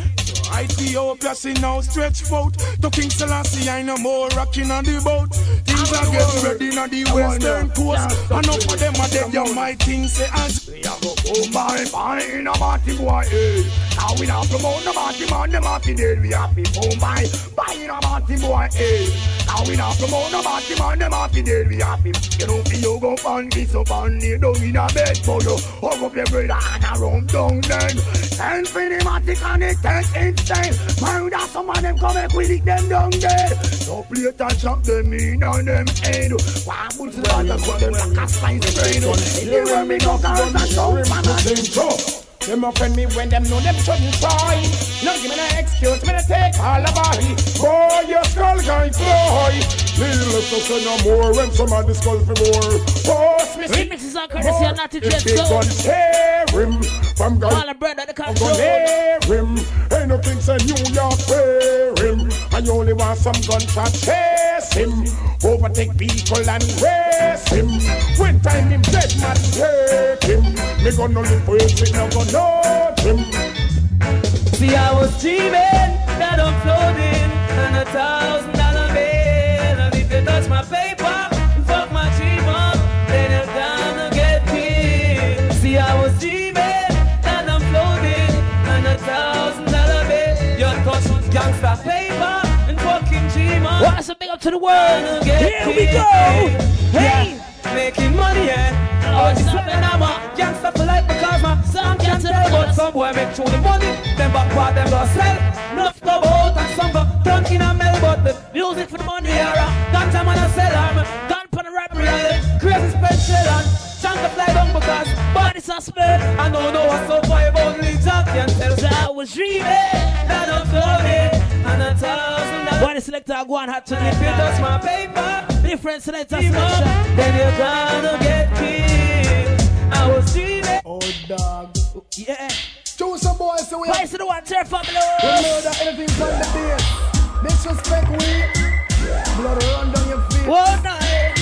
Speaker 24: Ethiopia see now stretch out to King Selassie. I no more rocking on the boat. Things are getting ready on the western coast. And up for them are dead, yo, my thing say as we are go boom by by in a party boy. eh. Now we not promote the party man, the party dead. We happy boom by by in a party boy. eh. Now we not promote the party man, the party dead. We happy. You know, you go find this up and down in a bed for you. Hug up your brother and a run down then. Send for the matic and it take insane. Murder some of them come and quick them down dead. So play and chop them in on them head. Why would you rather cut them like a slice brain? Here we go, cause I show man a sing show.
Speaker 15: Them offend me when them know them shouldn't try. No give me no excuse, me to take all the body.
Speaker 24: Boy, your skull can fly. Needless to say no more when somebody skull for more. Post me
Speaker 3: Remixes are courtesy of Dread
Speaker 24: If they
Speaker 3: Soul.
Speaker 24: gun tear him from God.
Speaker 3: All the brother, the
Speaker 24: I'm
Speaker 3: control.
Speaker 24: gonna hear him. Ain't nothing say New York wear him. And you only want some gunshot chase him. Overtake people and race him. When time him dead man take him. Me gonna live for it, me no gonna know him.
Speaker 7: See, I was dreaming that I'm floating on a thousand dollar bill. And if you touch my paper, fuck my dream up, then you're gonna get killed. See, I was dreaming that I'm floating on a thousand dollar bill. You touch gangsta paper and fucking dream up.
Speaker 3: Wanna say big up to the world. Here we go. Hey.
Speaker 7: Making money, yeah. Oh, this one and I'm a gangster for life because my son can't tell But some boy make through the money, then back part them go sell. Enough go out and some go drunk in a mill, but the music for the money, yeah. That time when I sell arm, gun for the robbery, yeah. Crazy special and chunk to fly down because body suspect. I don't know what's so five only Jack can tell. I was dreaming that I'm floating on a thousand dollars.
Speaker 3: One selector, I go on hot to
Speaker 7: If you touch my paper,
Speaker 3: Different selector selection.
Speaker 7: then you're gonna get killed. I was dreaming.
Speaker 24: Oh, dog.
Speaker 3: Yeah.
Speaker 24: Choose some boys so we
Speaker 3: Price of the one, tear family.
Speaker 24: We murder anything from the base. Disrespect we. Blood run down your feet.
Speaker 3: Whoa, night.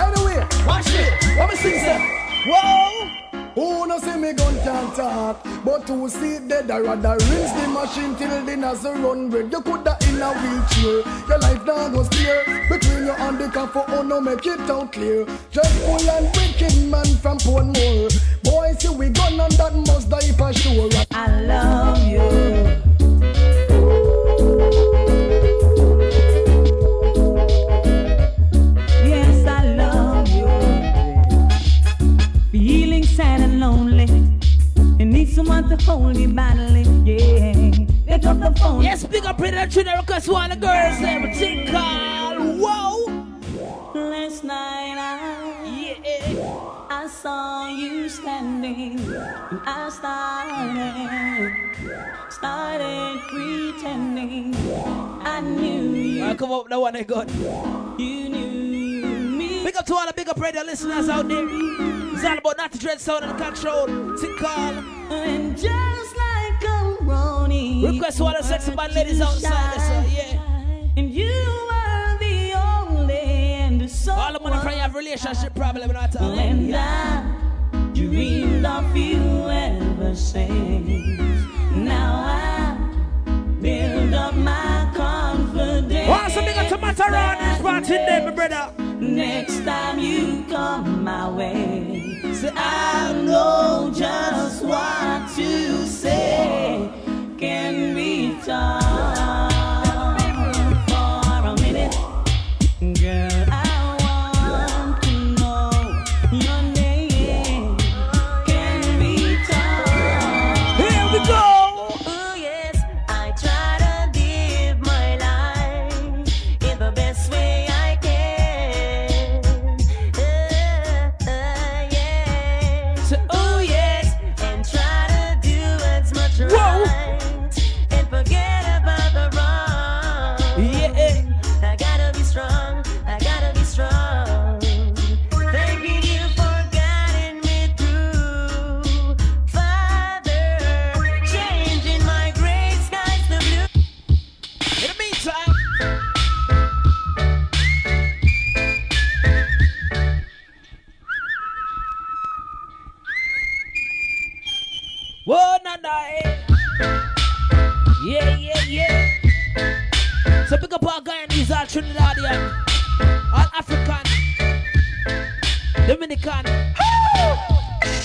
Speaker 24: Anyway, watch me. Let me sing some.
Speaker 3: Whoa.
Speaker 24: Who no see me gun can't talk But who see dead I rather rinse the machine till the nozzle run red. You coulda in a wheelchair. Your life now goes clear. Between you and the car for oh no make it out clear. Dreadful and wicked man from Portmore. Boy see we gun and that must die for sure.
Speaker 30: I love you. Yes, need someone to hold you. Yeah. Pick up the phone.
Speaker 3: Yes, big up Predator Trinity request one of the girls. Everything called. Whoa.
Speaker 30: Last night I,
Speaker 3: yeah.
Speaker 30: I saw you standing and I started
Speaker 7: I started pretending I knew you.
Speaker 3: Alright, come up, that one they good.
Speaker 7: You knew me.
Speaker 3: Big up to all the big up radio listeners out there. It's all about Knotty Dread Sound and control. Sing call.
Speaker 7: And just like a Ronnie.
Speaker 3: Request all the sexy bad ladies outside. So, yeah.
Speaker 7: And you were the only and so
Speaker 3: All the money from you have relationship problem not talking.
Speaker 7: And I dreamed of you ever since. Now I build up my confidence.
Speaker 3: What's some big up to Matarani? Spot in there, my brother.
Speaker 7: Next time you come my way, I know just what to say. Can we talk
Speaker 3: So pick up our Guyanese, all Trinidadian, all African, Dominican.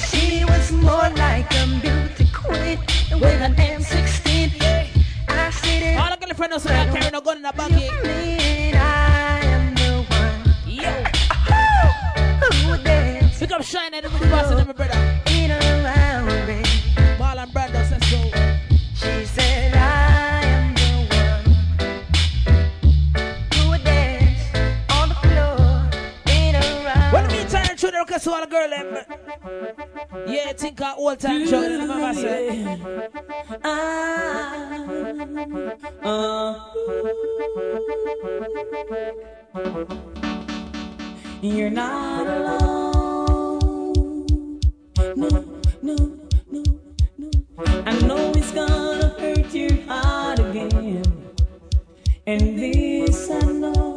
Speaker 7: She was more like a beauty queen with an M16. I see it.
Speaker 3: All the girlfriend also not carrying no gun in the baggy.
Speaker 7: I am the one.
Speaker 3: Yo.
Speaker 7: Who would dance
Speaker 3: Pick up Shine and everybody boss and girl them. Yeah, think of old time show. You know what I say? Ah, uh.
Speaker 7: You're not alone. No, no, no, no. I know it's gonna hurt your heart again. And this I know.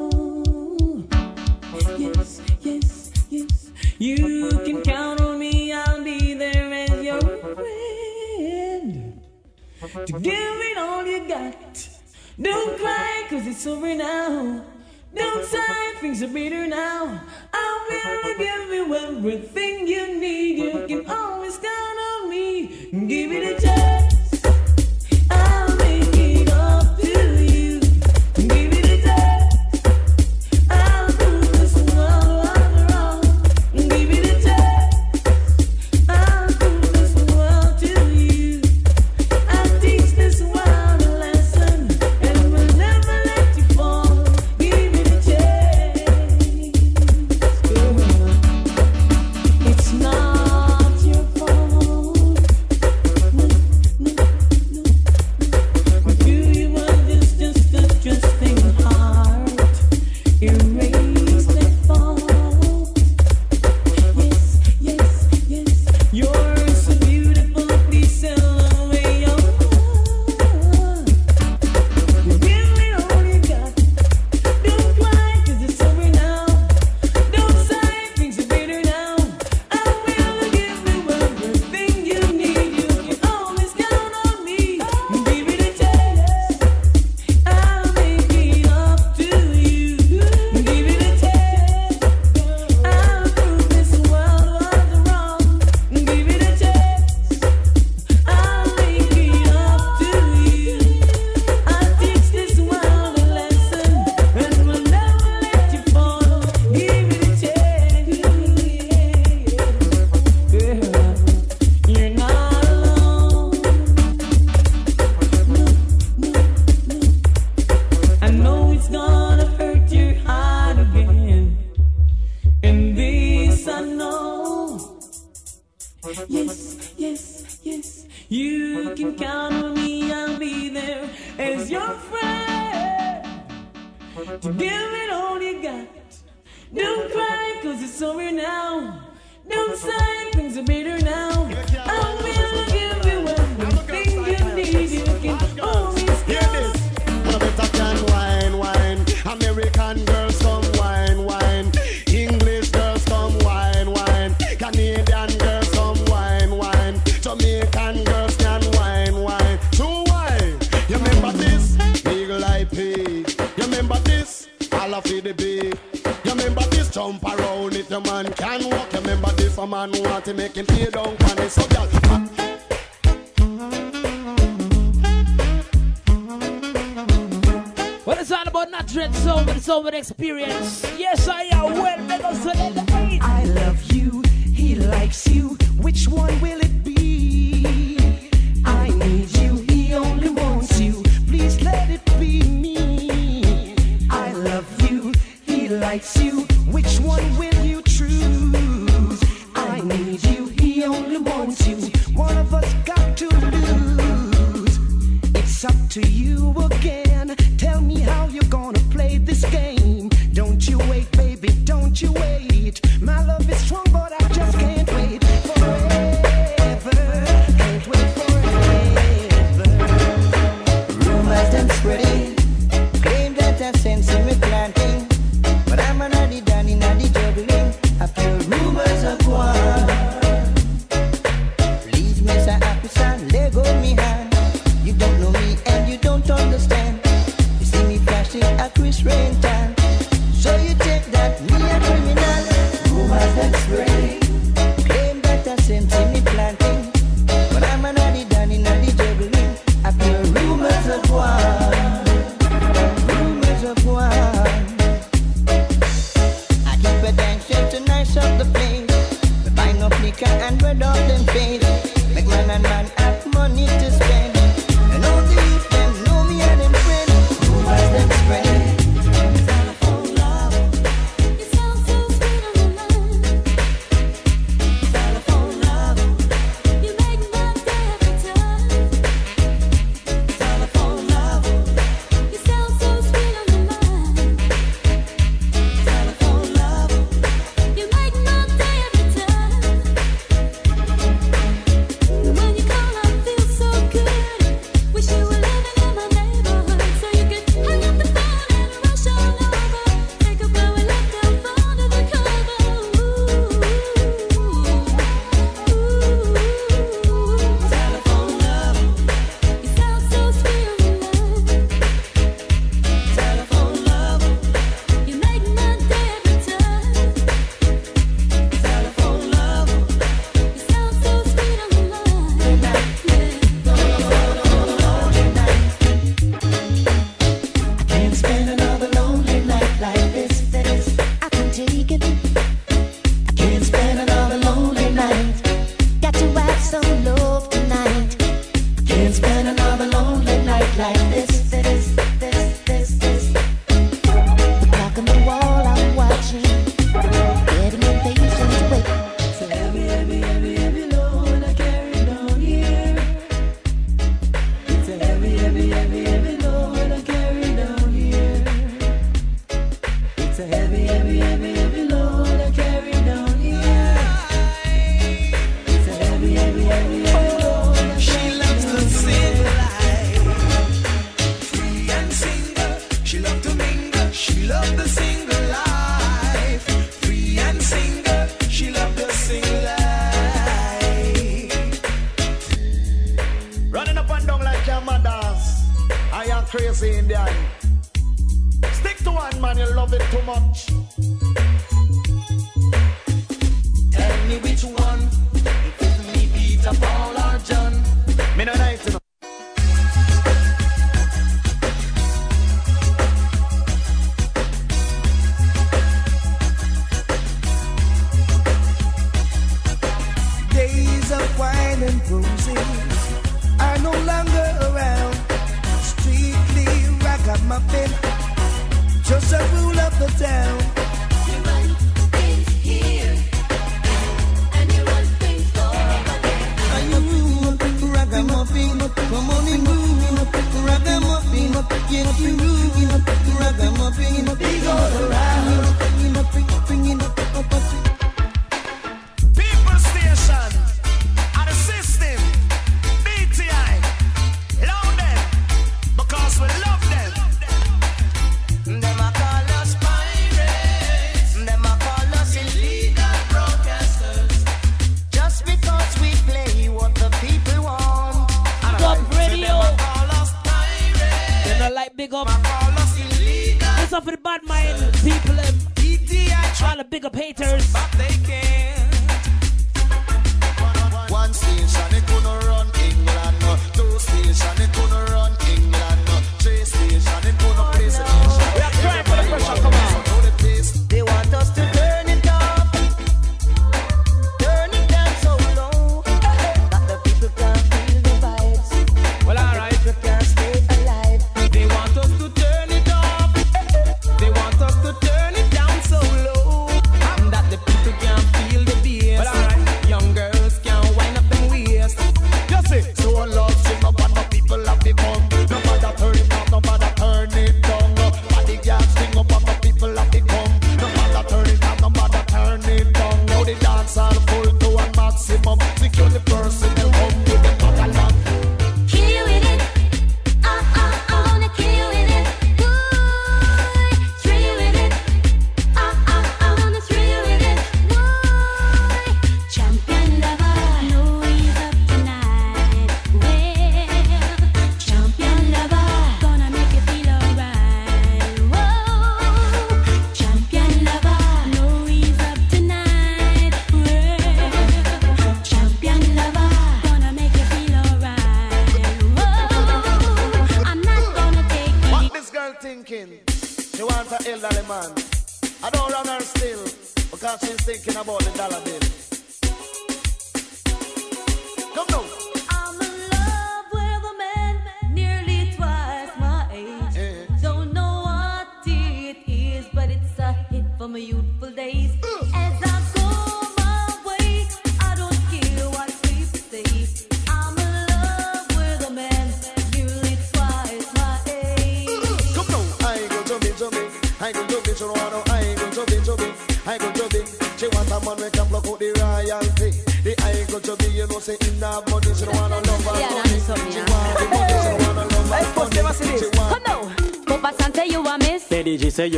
Speaker 7: You can count on me, I'll be there as your friend. To give it all you got. Don't cry, cause it's over now. Don't sigh, things are better now. I will give you everything you need. You can always count on me. Give it a chance.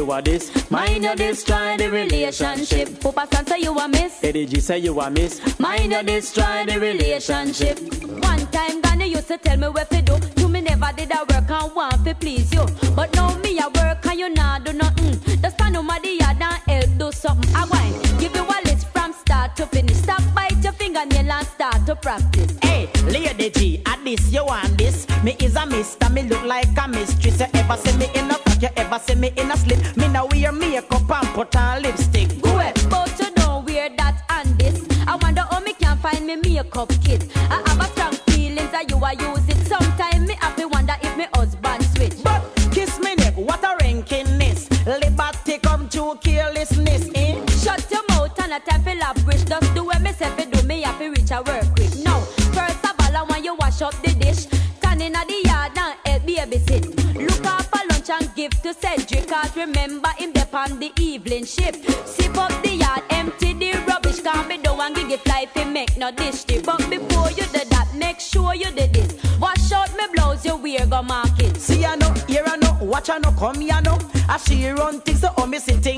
Speaker 7: you are
Speaker 29: this.
Speaker 31: Mind
Speaker 32: you
Speaker 33: destroy the relationship. Papa San say you are miss.
Speaker 29: Lady G say you are miss.
Speaker 33: Mind you destroy the relationship. One time Ghana used to tell me where to do. You me never did I work and want to please you. But now me I work and you not do nothing. Just stand on my yard and help do something. I want Give you a list from start to finish. Stop bite your fingernail and start to practice.
Speaker 29: Hey, Lady G, at this you want this. Me is a mister, me look like a mistress. You ever see me in a your makeup and put on lipstick.
Speaker 33: Go ahead. But you don't wear that and this. I wonder how me can find me makeup kit. relationship. Sip up the yard, empty the rubbish. Can't be down and give it life, and make no dish. Tip. But before you do that, make sure you did this. Wash out me blouse, you wear go market.
Speaker 29: See, I know, here I know, watch I know, come, I know. I she run things,
Speaker 34: so
Speaker 29: oh, me
Speaker 35: city.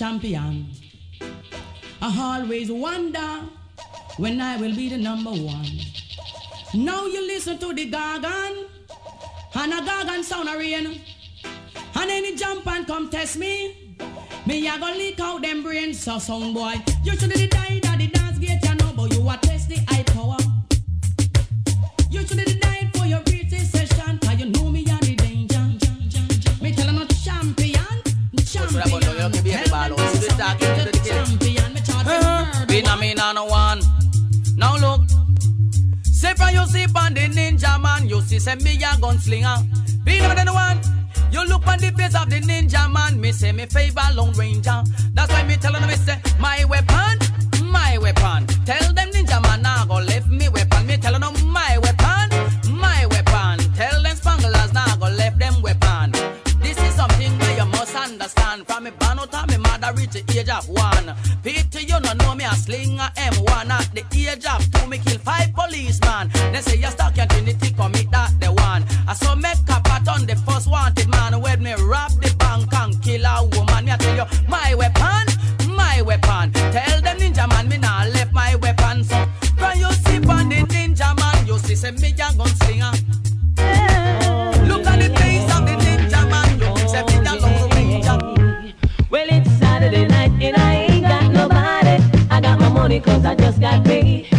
Speaker 35: champion. I always wonder when I will be the number one. Now you listen to the gargan, and a gargan sound a rain. And any jump and come test me, me I gonna leak out them brains. So sound boy, you should the
Speaker 36: ninja man.
Speaker 28: Me say me favor Lone Ranger. That's why me tellin' me say my weapon, my weapon. Tell them ninja man nah go left me weapon. Me tellin' them my weapon, my weapon. Tell them spanglers nah go left them weapon. This is something where you must understand. From me born out me mother reach the age of one. Pity you no know me a slinger M1 at the age of two. Me kill five policemen. They say you stuck your trinity say me a gunslinger. Look at the face of the ninja man, you say me a lone ninja.
Speaker 7: Well, it's Saturday night and I ain't got nobody. I got my money cause I just got paid.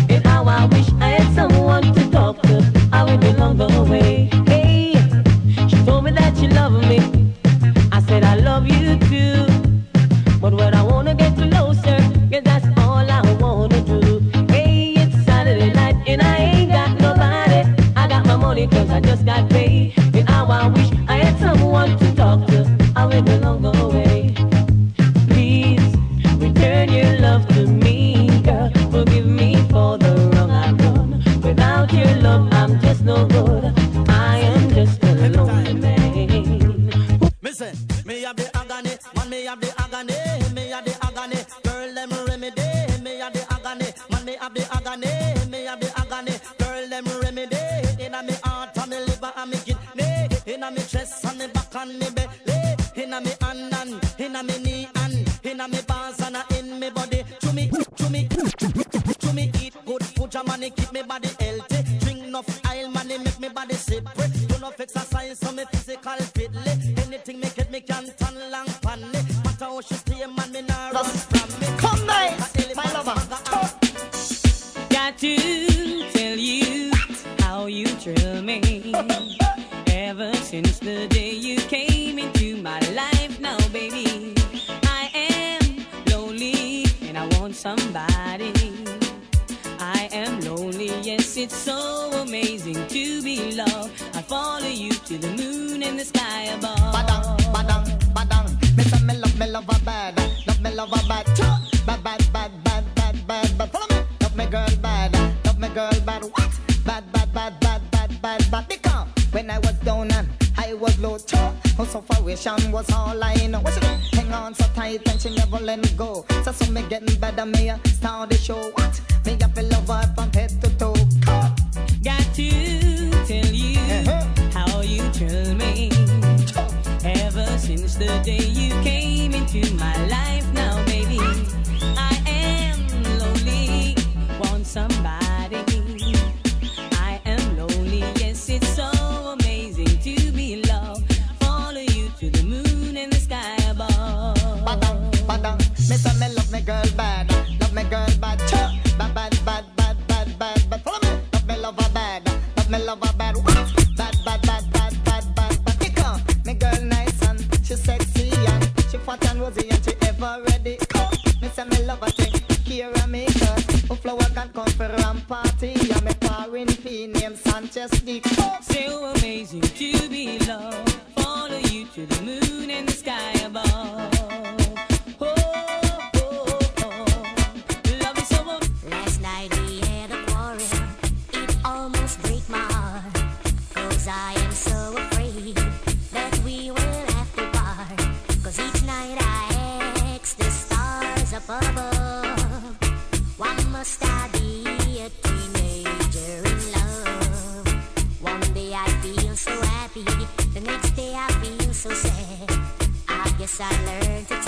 Speaker 7: I learned to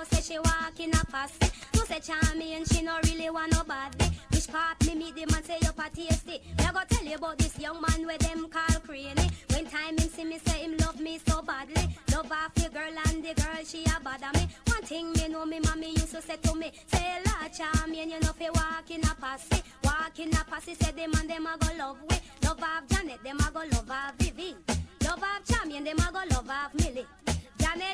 Speaker 27: show, say she
Speaker 37: walking a
Speaker 33: set. No say charming, she no really want nobody. Which part me meet the man say you a tasty. Me I go tell you about this young man where them call cranny. When time him see me say him love me so badly. Love half the girl and the girl she a bother me. One thing me know me mommy used to say to me. Say la charming, you know fi walking a set. Walking a set, say the man them a go love we. Love half Janet, them a go love half Vivi. Love half Charmian, them a go love half Millie.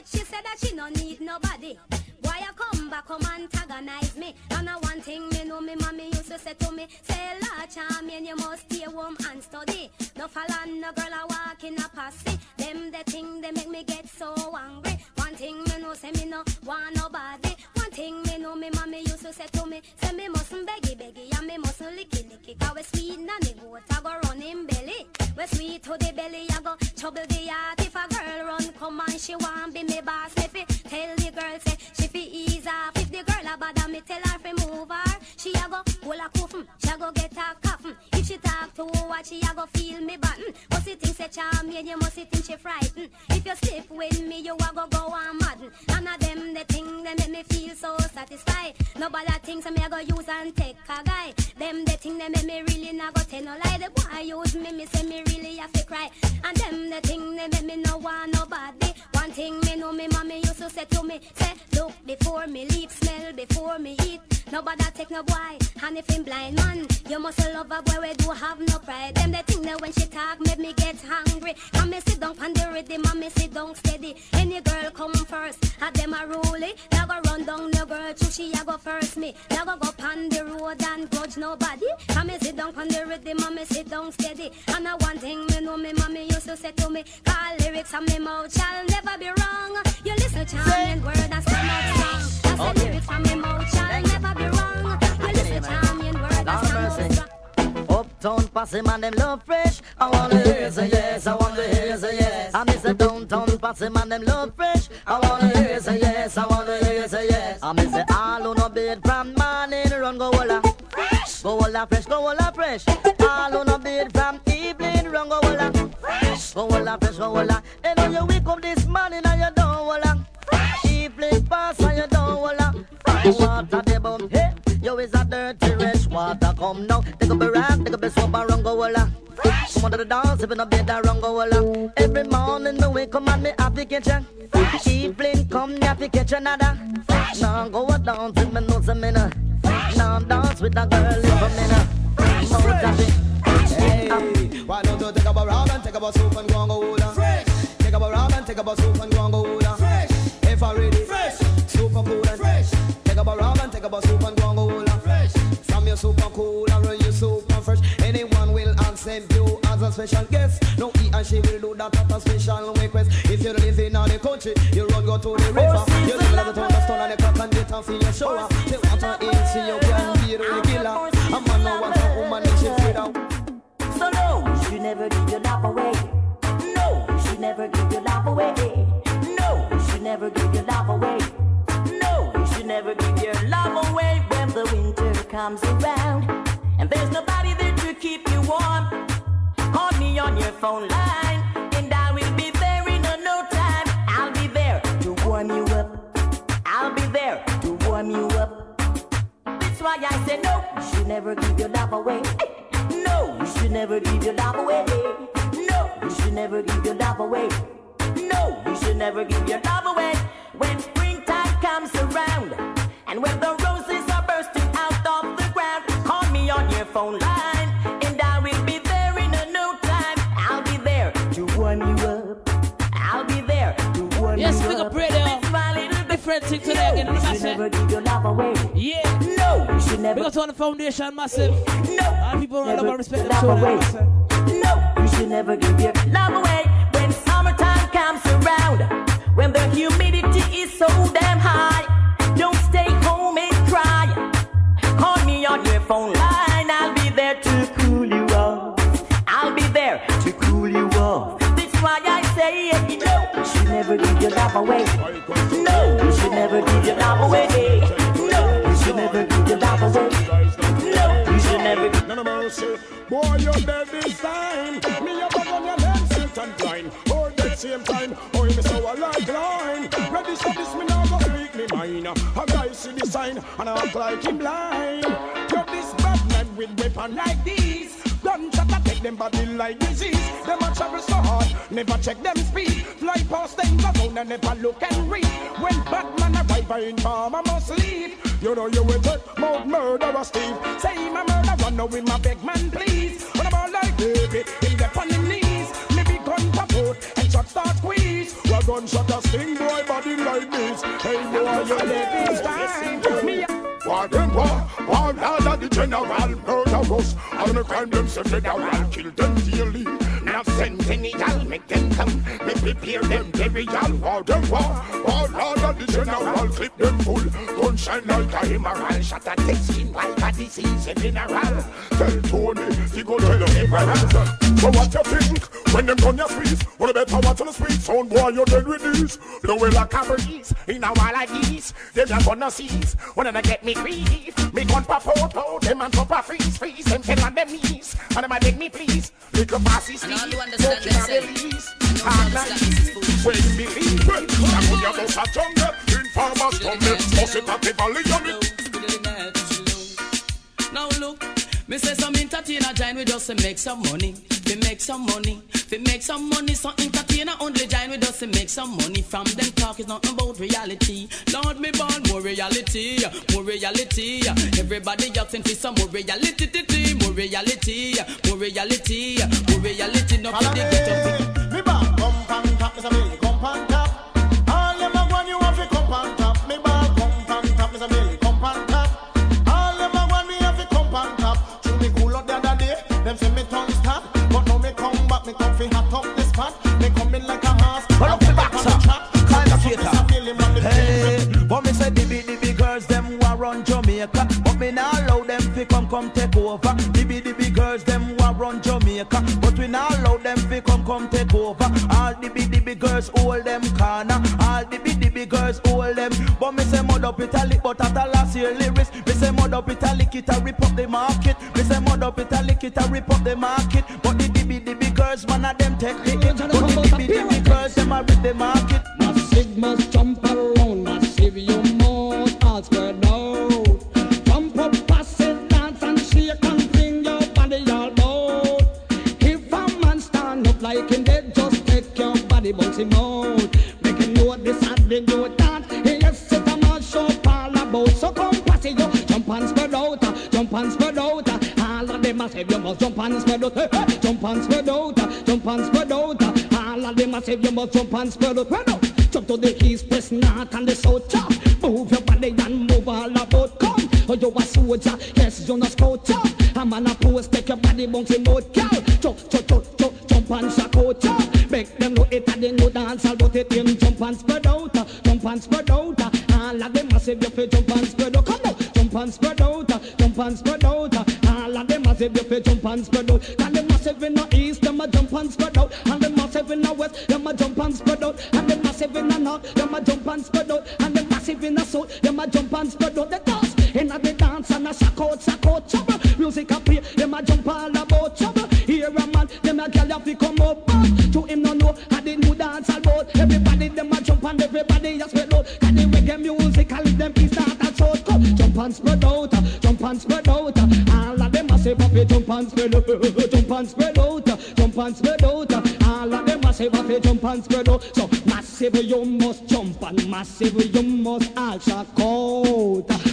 Speaker 33: She said that she no need nobody. Boy, I come back, come antagonize me. And a one thing me know me mommy used to say to me, say la champion, you must stay home and study. No follow no girl a walk in a posse. Them the thing they make me get so angry. One thing me know say me no want nobody. Thing me know me mommy used to say to me, say me mustn't beggy beggy and me mustn't licky licky. Cause we sweet na the goat I go run in belly. We sweet to the belly I go trouble the heart. If a girl run come on she want be me boss. Me fi tell the girl say she fi ease off. If the girl a bother me tell her fi move her. She a go hold a coffin, mm. she a go get a coffin. Mm. She talk to what she a go feel me button. Must you think say charming, you must think she frightened. If you sleep with me, you a go go on madden. None of them the thing they make me feel so satisfied. Nobody thinks me a go use and take a guy. Them the thing they make me really not go tell no lie. The boy use me, me say me really have to cry. And them the thing they make me no want nobody. One thing me know me mommy used to say to me, say look before me leave, smell before me eat. Nobody take no boy, and if him blind man, you must love a boy we do have no pride. Them the thing that when she talk make me get hungry. And me sit down on the rhythm, and me sit down steady. Any girl come first, have them a rule it. Now go run down the girl, so she a go first me. Now go go on the road and grudge nobody. And me sit down on the rhythm, and me sit down steady. And a one thing me know me mommy used to say to me, call lyrics and me mouth shall never be wrong. You listen charming word and stand out strong. I say lyrics from me mouth shall never be wrong. You listen charming word and
Speaker 2: Lord
Speaker 33: stand out strong.
Speaker 2: Uptown posse man them love fresh. I wanna hear say yes. I wanna hear say yes. I miss a downtown posse man them love fresh. I wanna hear say yes. I wanna hear say yes. I miss it all on a bed from morning run go holla. Fresh. Go holla fresh. Go holla fresh. All on a bed from evening run go holla. Fresh. Go holla fresh. Go holla. And when you wake up this morning and you don't holla. Fresh. Evening pass and you don't holla. Fresh water the bum. Hey. Yo is a dirty rich water come now. Take up a rag, take up a soap and run go holla. Come under the dance, in a bed, I run go holla. Every morning me wake up and me have to catch ya. Evening come, me have to catch another. Now go a dance with me nose a minute. Now dance with a girl in a minute. More happy.
Speaker 27: Hey, why don't you take up a rag and take up a soup and go and go hola? Take up a rag and take up a soup and go cool and run you super fresh. Anyone will accept you as a special guest. No, he and she will do that at a special request. If you live in the country, you run go to the river. You live at the town, the stone and the crack and get off in your shower. They want to eat, see you can be the killer. A man no want a woman, and she afraid of.
Speaker 6: So no, you should never give your love away. No, you should never give your love away. No, you should never give your love away. No, you should never give comes around. And there's nobody there to keep you warm. Call me on your phone line, and I will be there in a no time. I'll be there to warm you up. I'll be there to warm you up. That's why I say no, you should never give your love away. No, you should never give your love away. No, you should never give your love away. No, you should never give your love away. When springtime comes around, and when the roses me on your phone line, and I will be there in a no time. I'll be there to warm you up. I'll be there to warm
Speaker 3: Yes,
Speaker 6: you up.
Speaker 3: up radio. Different thing today again.
Speaker 6: You should never give your love away.
Speaker 3: Yeah.
Speaker 6: No, you should never.
Speaker 3: To all the foundation massive.
Speaker 6: No.
Speaker 3: All people don't love and respect
Speaker 6: give
Speaker 3: the
Speaker 6: your love away. No, you should never give your love away when summertime comes around. When the humidity is so damn high, don't stay home and cry. Call me on your phone away. No, you should never give your love away. No, you should never give your love away. No, you should never
Speaker 27: None of mercy. Boy, you're dead this time. Me a bug on your head, sit and blind.
Speaker 18: Board at same time. Oh, me so a like line. Ready for this, me now go speak me mind. A guy see the sign and act like him blind. You're this bad man with weapon like these. Gunshot attack them body like disease. Them a travel so hard, never check them speed. Fly past them down and never look and read. When Batman arrive, I inform I must leave. You know you will take Mount Murderer Steve. Say my murder now with my big man please. When I'm all like David, in the on him knees. Me be gun kaput and shot start squeeze. Well gunshot a sting boy body like this. Hey boy, you let this time. Me
Speaker 24: War them war, war of the general murderers. All the crime them say federal, kill them daily. Now send centennial, make them come, me prepare them burial. War them war, lord of the general, clip them full. Gun shine like a emerald, shot a dead skin like a disease, a mineral. Tell Tony, he go tell them everyone. So what you think when them gun your squeeze? Well, better watch on the street, sound boy, you're dead with. Blow it like a breeze in a wall like this. Them not gonna seize when they get me grief. Me gun pop out, out, them and pop a freeze, freeze. Them fell on them knees, and them a beg me please. Little bossy Steve, smoking a release. Hard like this, when believe. Now when you bust a jungle, informers come me, bust it at the valley of me.
Speaker 28: Now look, me say some entertainer join with us to make some money. We make some money, we make some money. Some entertainer only join with us to make some money. From them talk is nothing about reality. Lord, me born more reality, more reality. Everybody asking for some more reality, more reality, more reality, more reality. No for the ghetto.
Speaker 18: Me ball come pan top, Mr. Millie, come pan top. All them a want you have to come pan top. Me ball come pan top, Mr. Millie, come them say me tongue stop, but now me come back, me come fi hot up the spot. Me come in like a horse.
Speaker 29: Run up the back, sir. Kind of theater. Hey, but me say the big, the big girls them war run Jamaica, but me not allow them fi come come take over. The big, the big girls them war run Jamaica, but we not allow them fi come come take over. All the big, the big girls hold them corner. All the big, the big girls hold them. But me say mud up italic, but at the last year lyrics, me say mud up italic, it a rip up the market. Me say mud up italic, it a rip up the market. But the the big girls, man of them take the hit. But the the big girls, them a rip the market.
Speaker 38: Must jump and spread out. Hey, hey, Jump and spread out, uh, jump and spread out. All of them massive, you must jump and spread out. Spread out. Jump to the east, west, north, and the south. Chop. Move your body and move all about. Come, oh, you a soldier, yes, you're not scout. Chop. A man a post, take your body bouncing out. Cow. Jump, jump, jump, jump, jump and shock out. Chop. Make them know it, and they know dance all but it in. Jump and spread out, jump and spread out. All of them massive, you feel jump and spread out. Come on, jump and spread out, jump and spread out. Massive, you feel jump and spread out. And them massive in the east, them a jump and spread out. And them massive in the west, them a jump and spread out. And them massive in the north, them a jump and spread out. And them massive in the south, them a jump and spread out. The dance in the dance and a shock out, shock out, trouble. Music a play, them a jump all about trouble. Here a man, them a gal have to come up. back. To him no know how the new dance about. Everybody them a jump and everybody a spread out. Cause the reggae music, all them is start and. Come, jump and spread out, uh, jump and spread out. Say, Papi, jump and spread out, jump and spread out, jump and spread out. All of them say, Papi, jump and spread out. So massive, you must jump and massive, you must all shock out.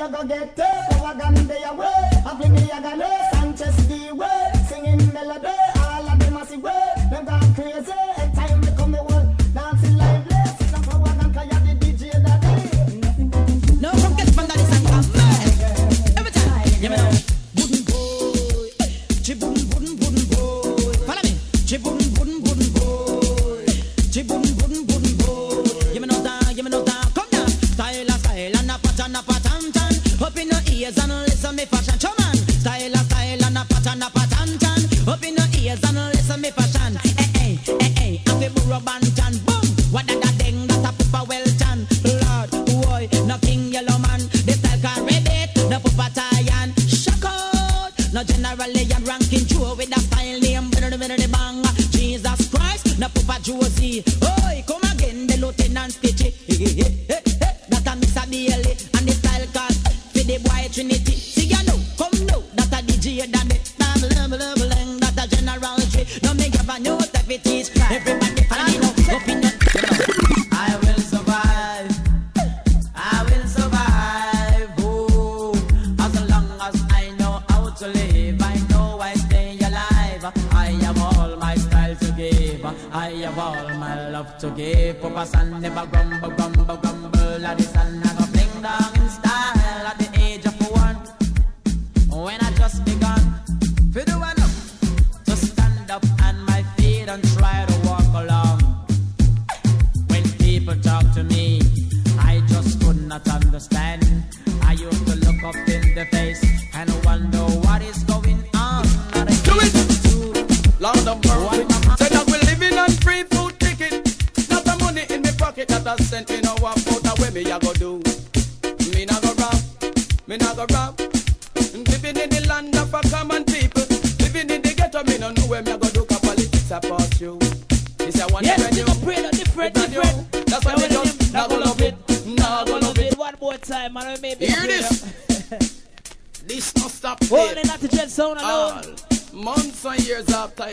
Speaker 39: you
Speaker 29: go get it. Power they away. Happy me, I got it. Eh? Sanchez, the way. Singing melody. All of them, I see way.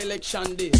Speaker 28: election day.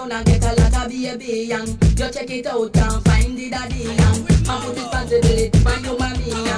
Speaker 28: around and get a lot of baby and you check it out and find the daddy and, and put responsibility on your mommy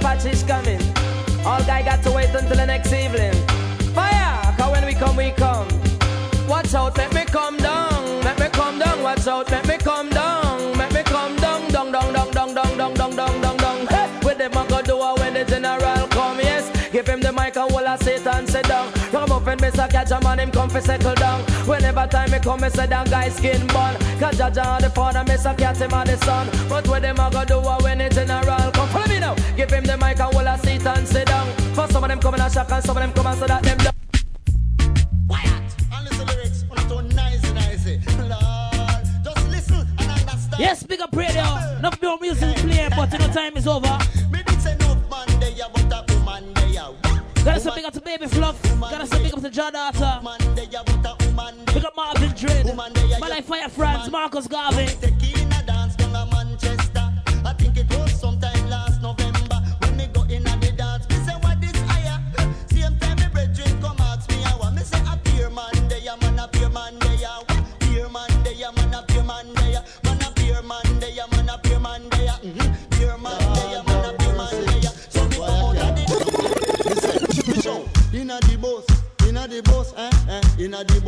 Speaker 28: Patrick coming. the
Speaker 35: mic and
Speaker 40: all I
Speaker 41: Satan
Speaker 28: sit down. Ragamuffin, catch a man, him come for settle down. Whenever time me come, me say down guy skin bun. Gadja the father, Mr. catch him on the sun. But what them a go do a when it's in a roll? Come follow me now. Give him the mic and all I Satan sit down. For some of them coming a shock and some of them come and so that them. Down. [LAUGHS]
Speaker 3: Yes, big up radio. Enough more music playing, but you know time is over. Gotta say big up to Baby Fluff. Gotta say big up to John Arthur. Big up Marvin Dread. My Life Fire France. Marcus Garvey.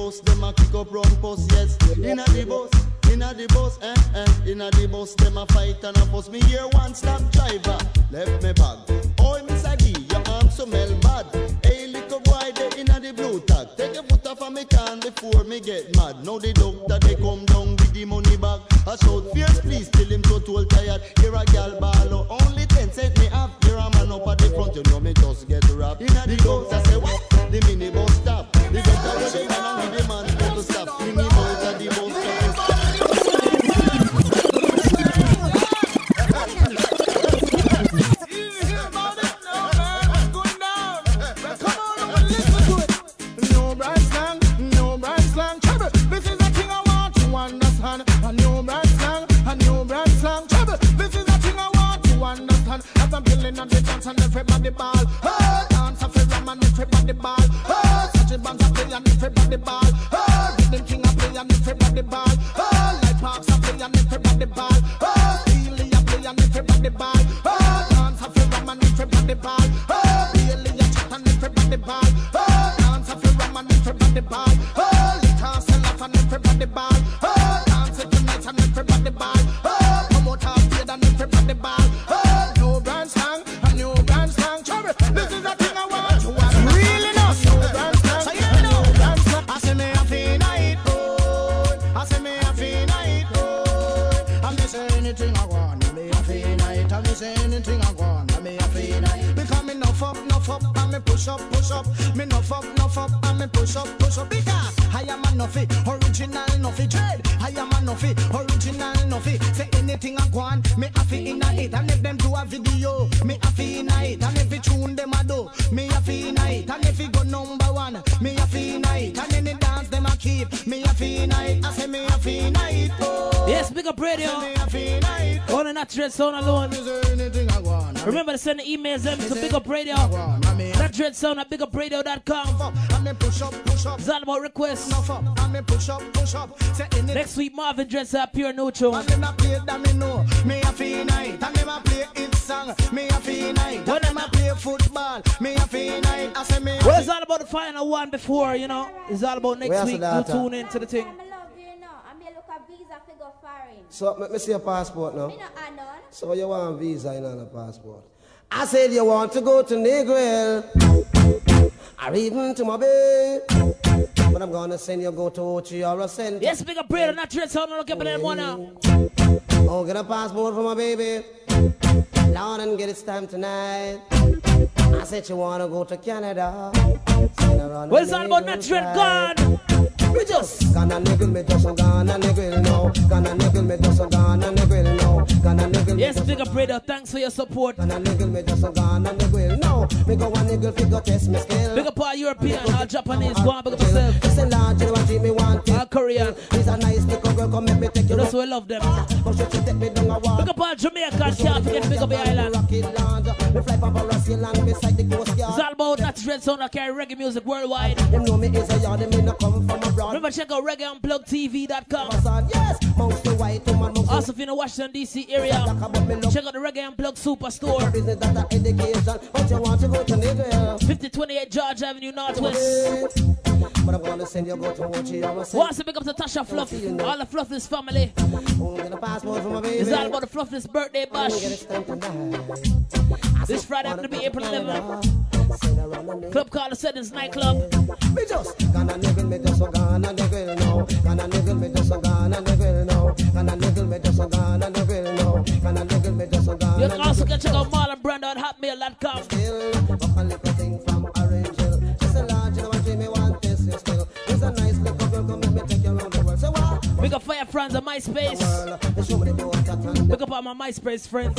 Speaker 27: Bus, them a kick up round post, yes. Inna the bus, inna the bus, eh, eh. Inna the bus, them a fight and a fuss. Me hear one stop driver left me bag. Oh, Miss Aggie, your arm so smell bad. Hey, little boy, they inna the blue tag. Take your foot off of me can before me get mad. Now the doctor they come down with the money bag. I shout fierce, please till him so total tired. Here a gal ball out. only ten cent me have. Here a man up at the front, you know me just get wrapped. Inna the doctor say what? The mini
Speaker 29: I'm on the dance and everybody ball. Hey, dance a fair and everybody ball. Hey, a band a play and everybody ball. Hey, rhythm king a play and everybody ball. Hey, light parks a play and everybody ball. Hey, Steely a play and everybody ball.
Speaker 3: On the natural sound alone.
Speaker 29: Anything I want.
Speaker 3: Remember to send the emails them to Big Up Radio. That dread sound at bigupradio.com. It's all about requests. Next week, Marvin Dress up pure neutral.
Speaker 29: And them a play that me know. Me a feel night. And a play it song. Me a feel night. And a play football. Me a feel night. I say me. a
Speaker 3: Well, it's all about the final one before, you know. It's all about next week.
Speaker 12: the
Speaker 3: You
Speaker 12: data?
Speaker 3: tune into the thing.
Speaker 12: So let me see your passport now.
Speaker 42: Me no add on.
Speaker 12: So you want visa on a passport? I said you want to go to Negril or even to my bay. But I'm gonna send you go to Ochi or a center.
Speaker 3: Yes, big up radio, Knotty Dread Sound, look up at them one now.
Speaker 12: Oh, get a passport for my baby. Lord, and get it time tonight. I said you wanna go to Canada.
Speaker 3: Well, it's all about not dread
Speaker 12: just gonna niggle me just gonna niggle no. Gonna niggle me just gonna niggle no. Gonna niggle
Speaker 3: Yes, big up radio, thanks for your support.
Speaker 12: Gonna niggle me just gonna niggle no. Me go one niggle figure test me skill.
Speaker 3: Big up all European, all Japanese, go on, big up yourself.
Speaker 12: Listen, Lord, you know what me want.
Speaker 3: All Korean.
Speaker 12: He's a nice little girl, come make me take you.
Speaker 3: That's why I love them.
Speaker 12: But you take me down a walk.
Speaker 3: Big up all Jamaica, can't forget big up the island.
Speaker 12: Rocket Land. Me fly from Barassy land beside the coast yard.
Speaker 3: It's all about that dread sound that carry reggae music worldwide.
Speaker 12: Them know me is a yard, them me no come from abroad.
Speaker 3: Remember, check out reggaeunplugtv.com.
Speaker 12: Yes, most the white woman, most
Speaker 3: Also, if you're in the Washington, D.C. area, check out the Reggae Unplugged Superstore.
Speaker 12: business that a education. But you want to go to Negril.
Speaker 3: 5028 Georgia Avenue, Northwest.
Speaker 12: But I'm gonna send you go to center.
Speaker 3: Once big up to Tasha Fluff, all the Fluffless family.
Speaker 12: Get.
Speaker 3: It's all about the Fluffless birthday bash. This Friday, I'm gonna be April 11th. Club called the Settings Nightclub.
Speaker 12: Me just gonna me just gonna niggle no. Gonna niggle me just gonna. Gonna me just gonna. Gonna me just gonna
Speaker 3: can also can check out Marlon Brando hotmail.com. Big up Fire Friends on MySpace.
Speaker 12: Show me the door, that and
Speaker 3: Big up all my MySpace friends.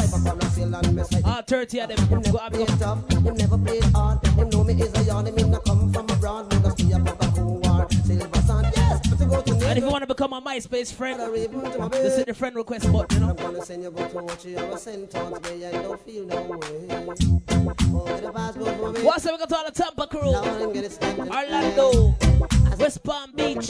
Speaker 3: All 30 of them. Go have big up.
Speaker 12: Him never played hard. Him know me is a yarn. Him not come from abroad. Me just be a proper cool war. Silver sun, yes. But to go to
Speaker 3: And if you want to become a MySpace friend, just hit the friend request button, you know.
Speaker 12: I'm gonna send you go to watch you ever send towards me. I don't feel no way. Oh, get a passport for me.
Speaker 3: What's up, we got all the Tampa crew.
Speaker 12: and get it stamped.
Speaker 3: Orlando, West Palm Beach,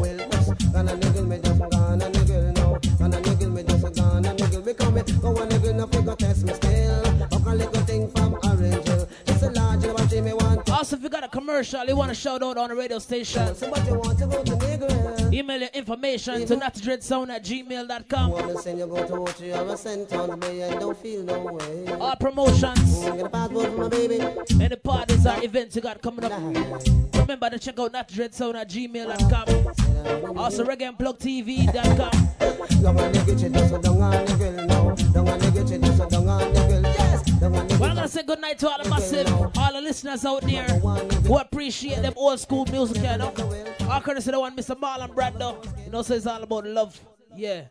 Speaker 43: it, go me.
Speaker 3: Also, if you got a commercial you want to shout out on the radio station,
Speaker 43: Somebody want to go to
Speaker 3: email your information to mm-hmm. knottydreadsound at gmail.com.
Speaker 43: Wanna send you go to Ochi or a Centon, Bay and don't feel no way.
Speaker 3: Our promotions,
Speaker 43: Get a passport for my baby.
Speaker 3: any parties or events you got coming up. Remember to check out knottydreadsound at gmail.com. Also, reggaeandplugtv.com.
Speaker 43: Don't want nigga, you just don't want niggle, no. Don't want nigga, you just don't want niggle. Yes. Don't want
Speaker 3: Well, I'm gonna say good night to all the massive, all the listeners out there who appreciate them old school music, you know. All courtesy the one, Mr. Marlon Brando. You know, it's all about love. Yeah.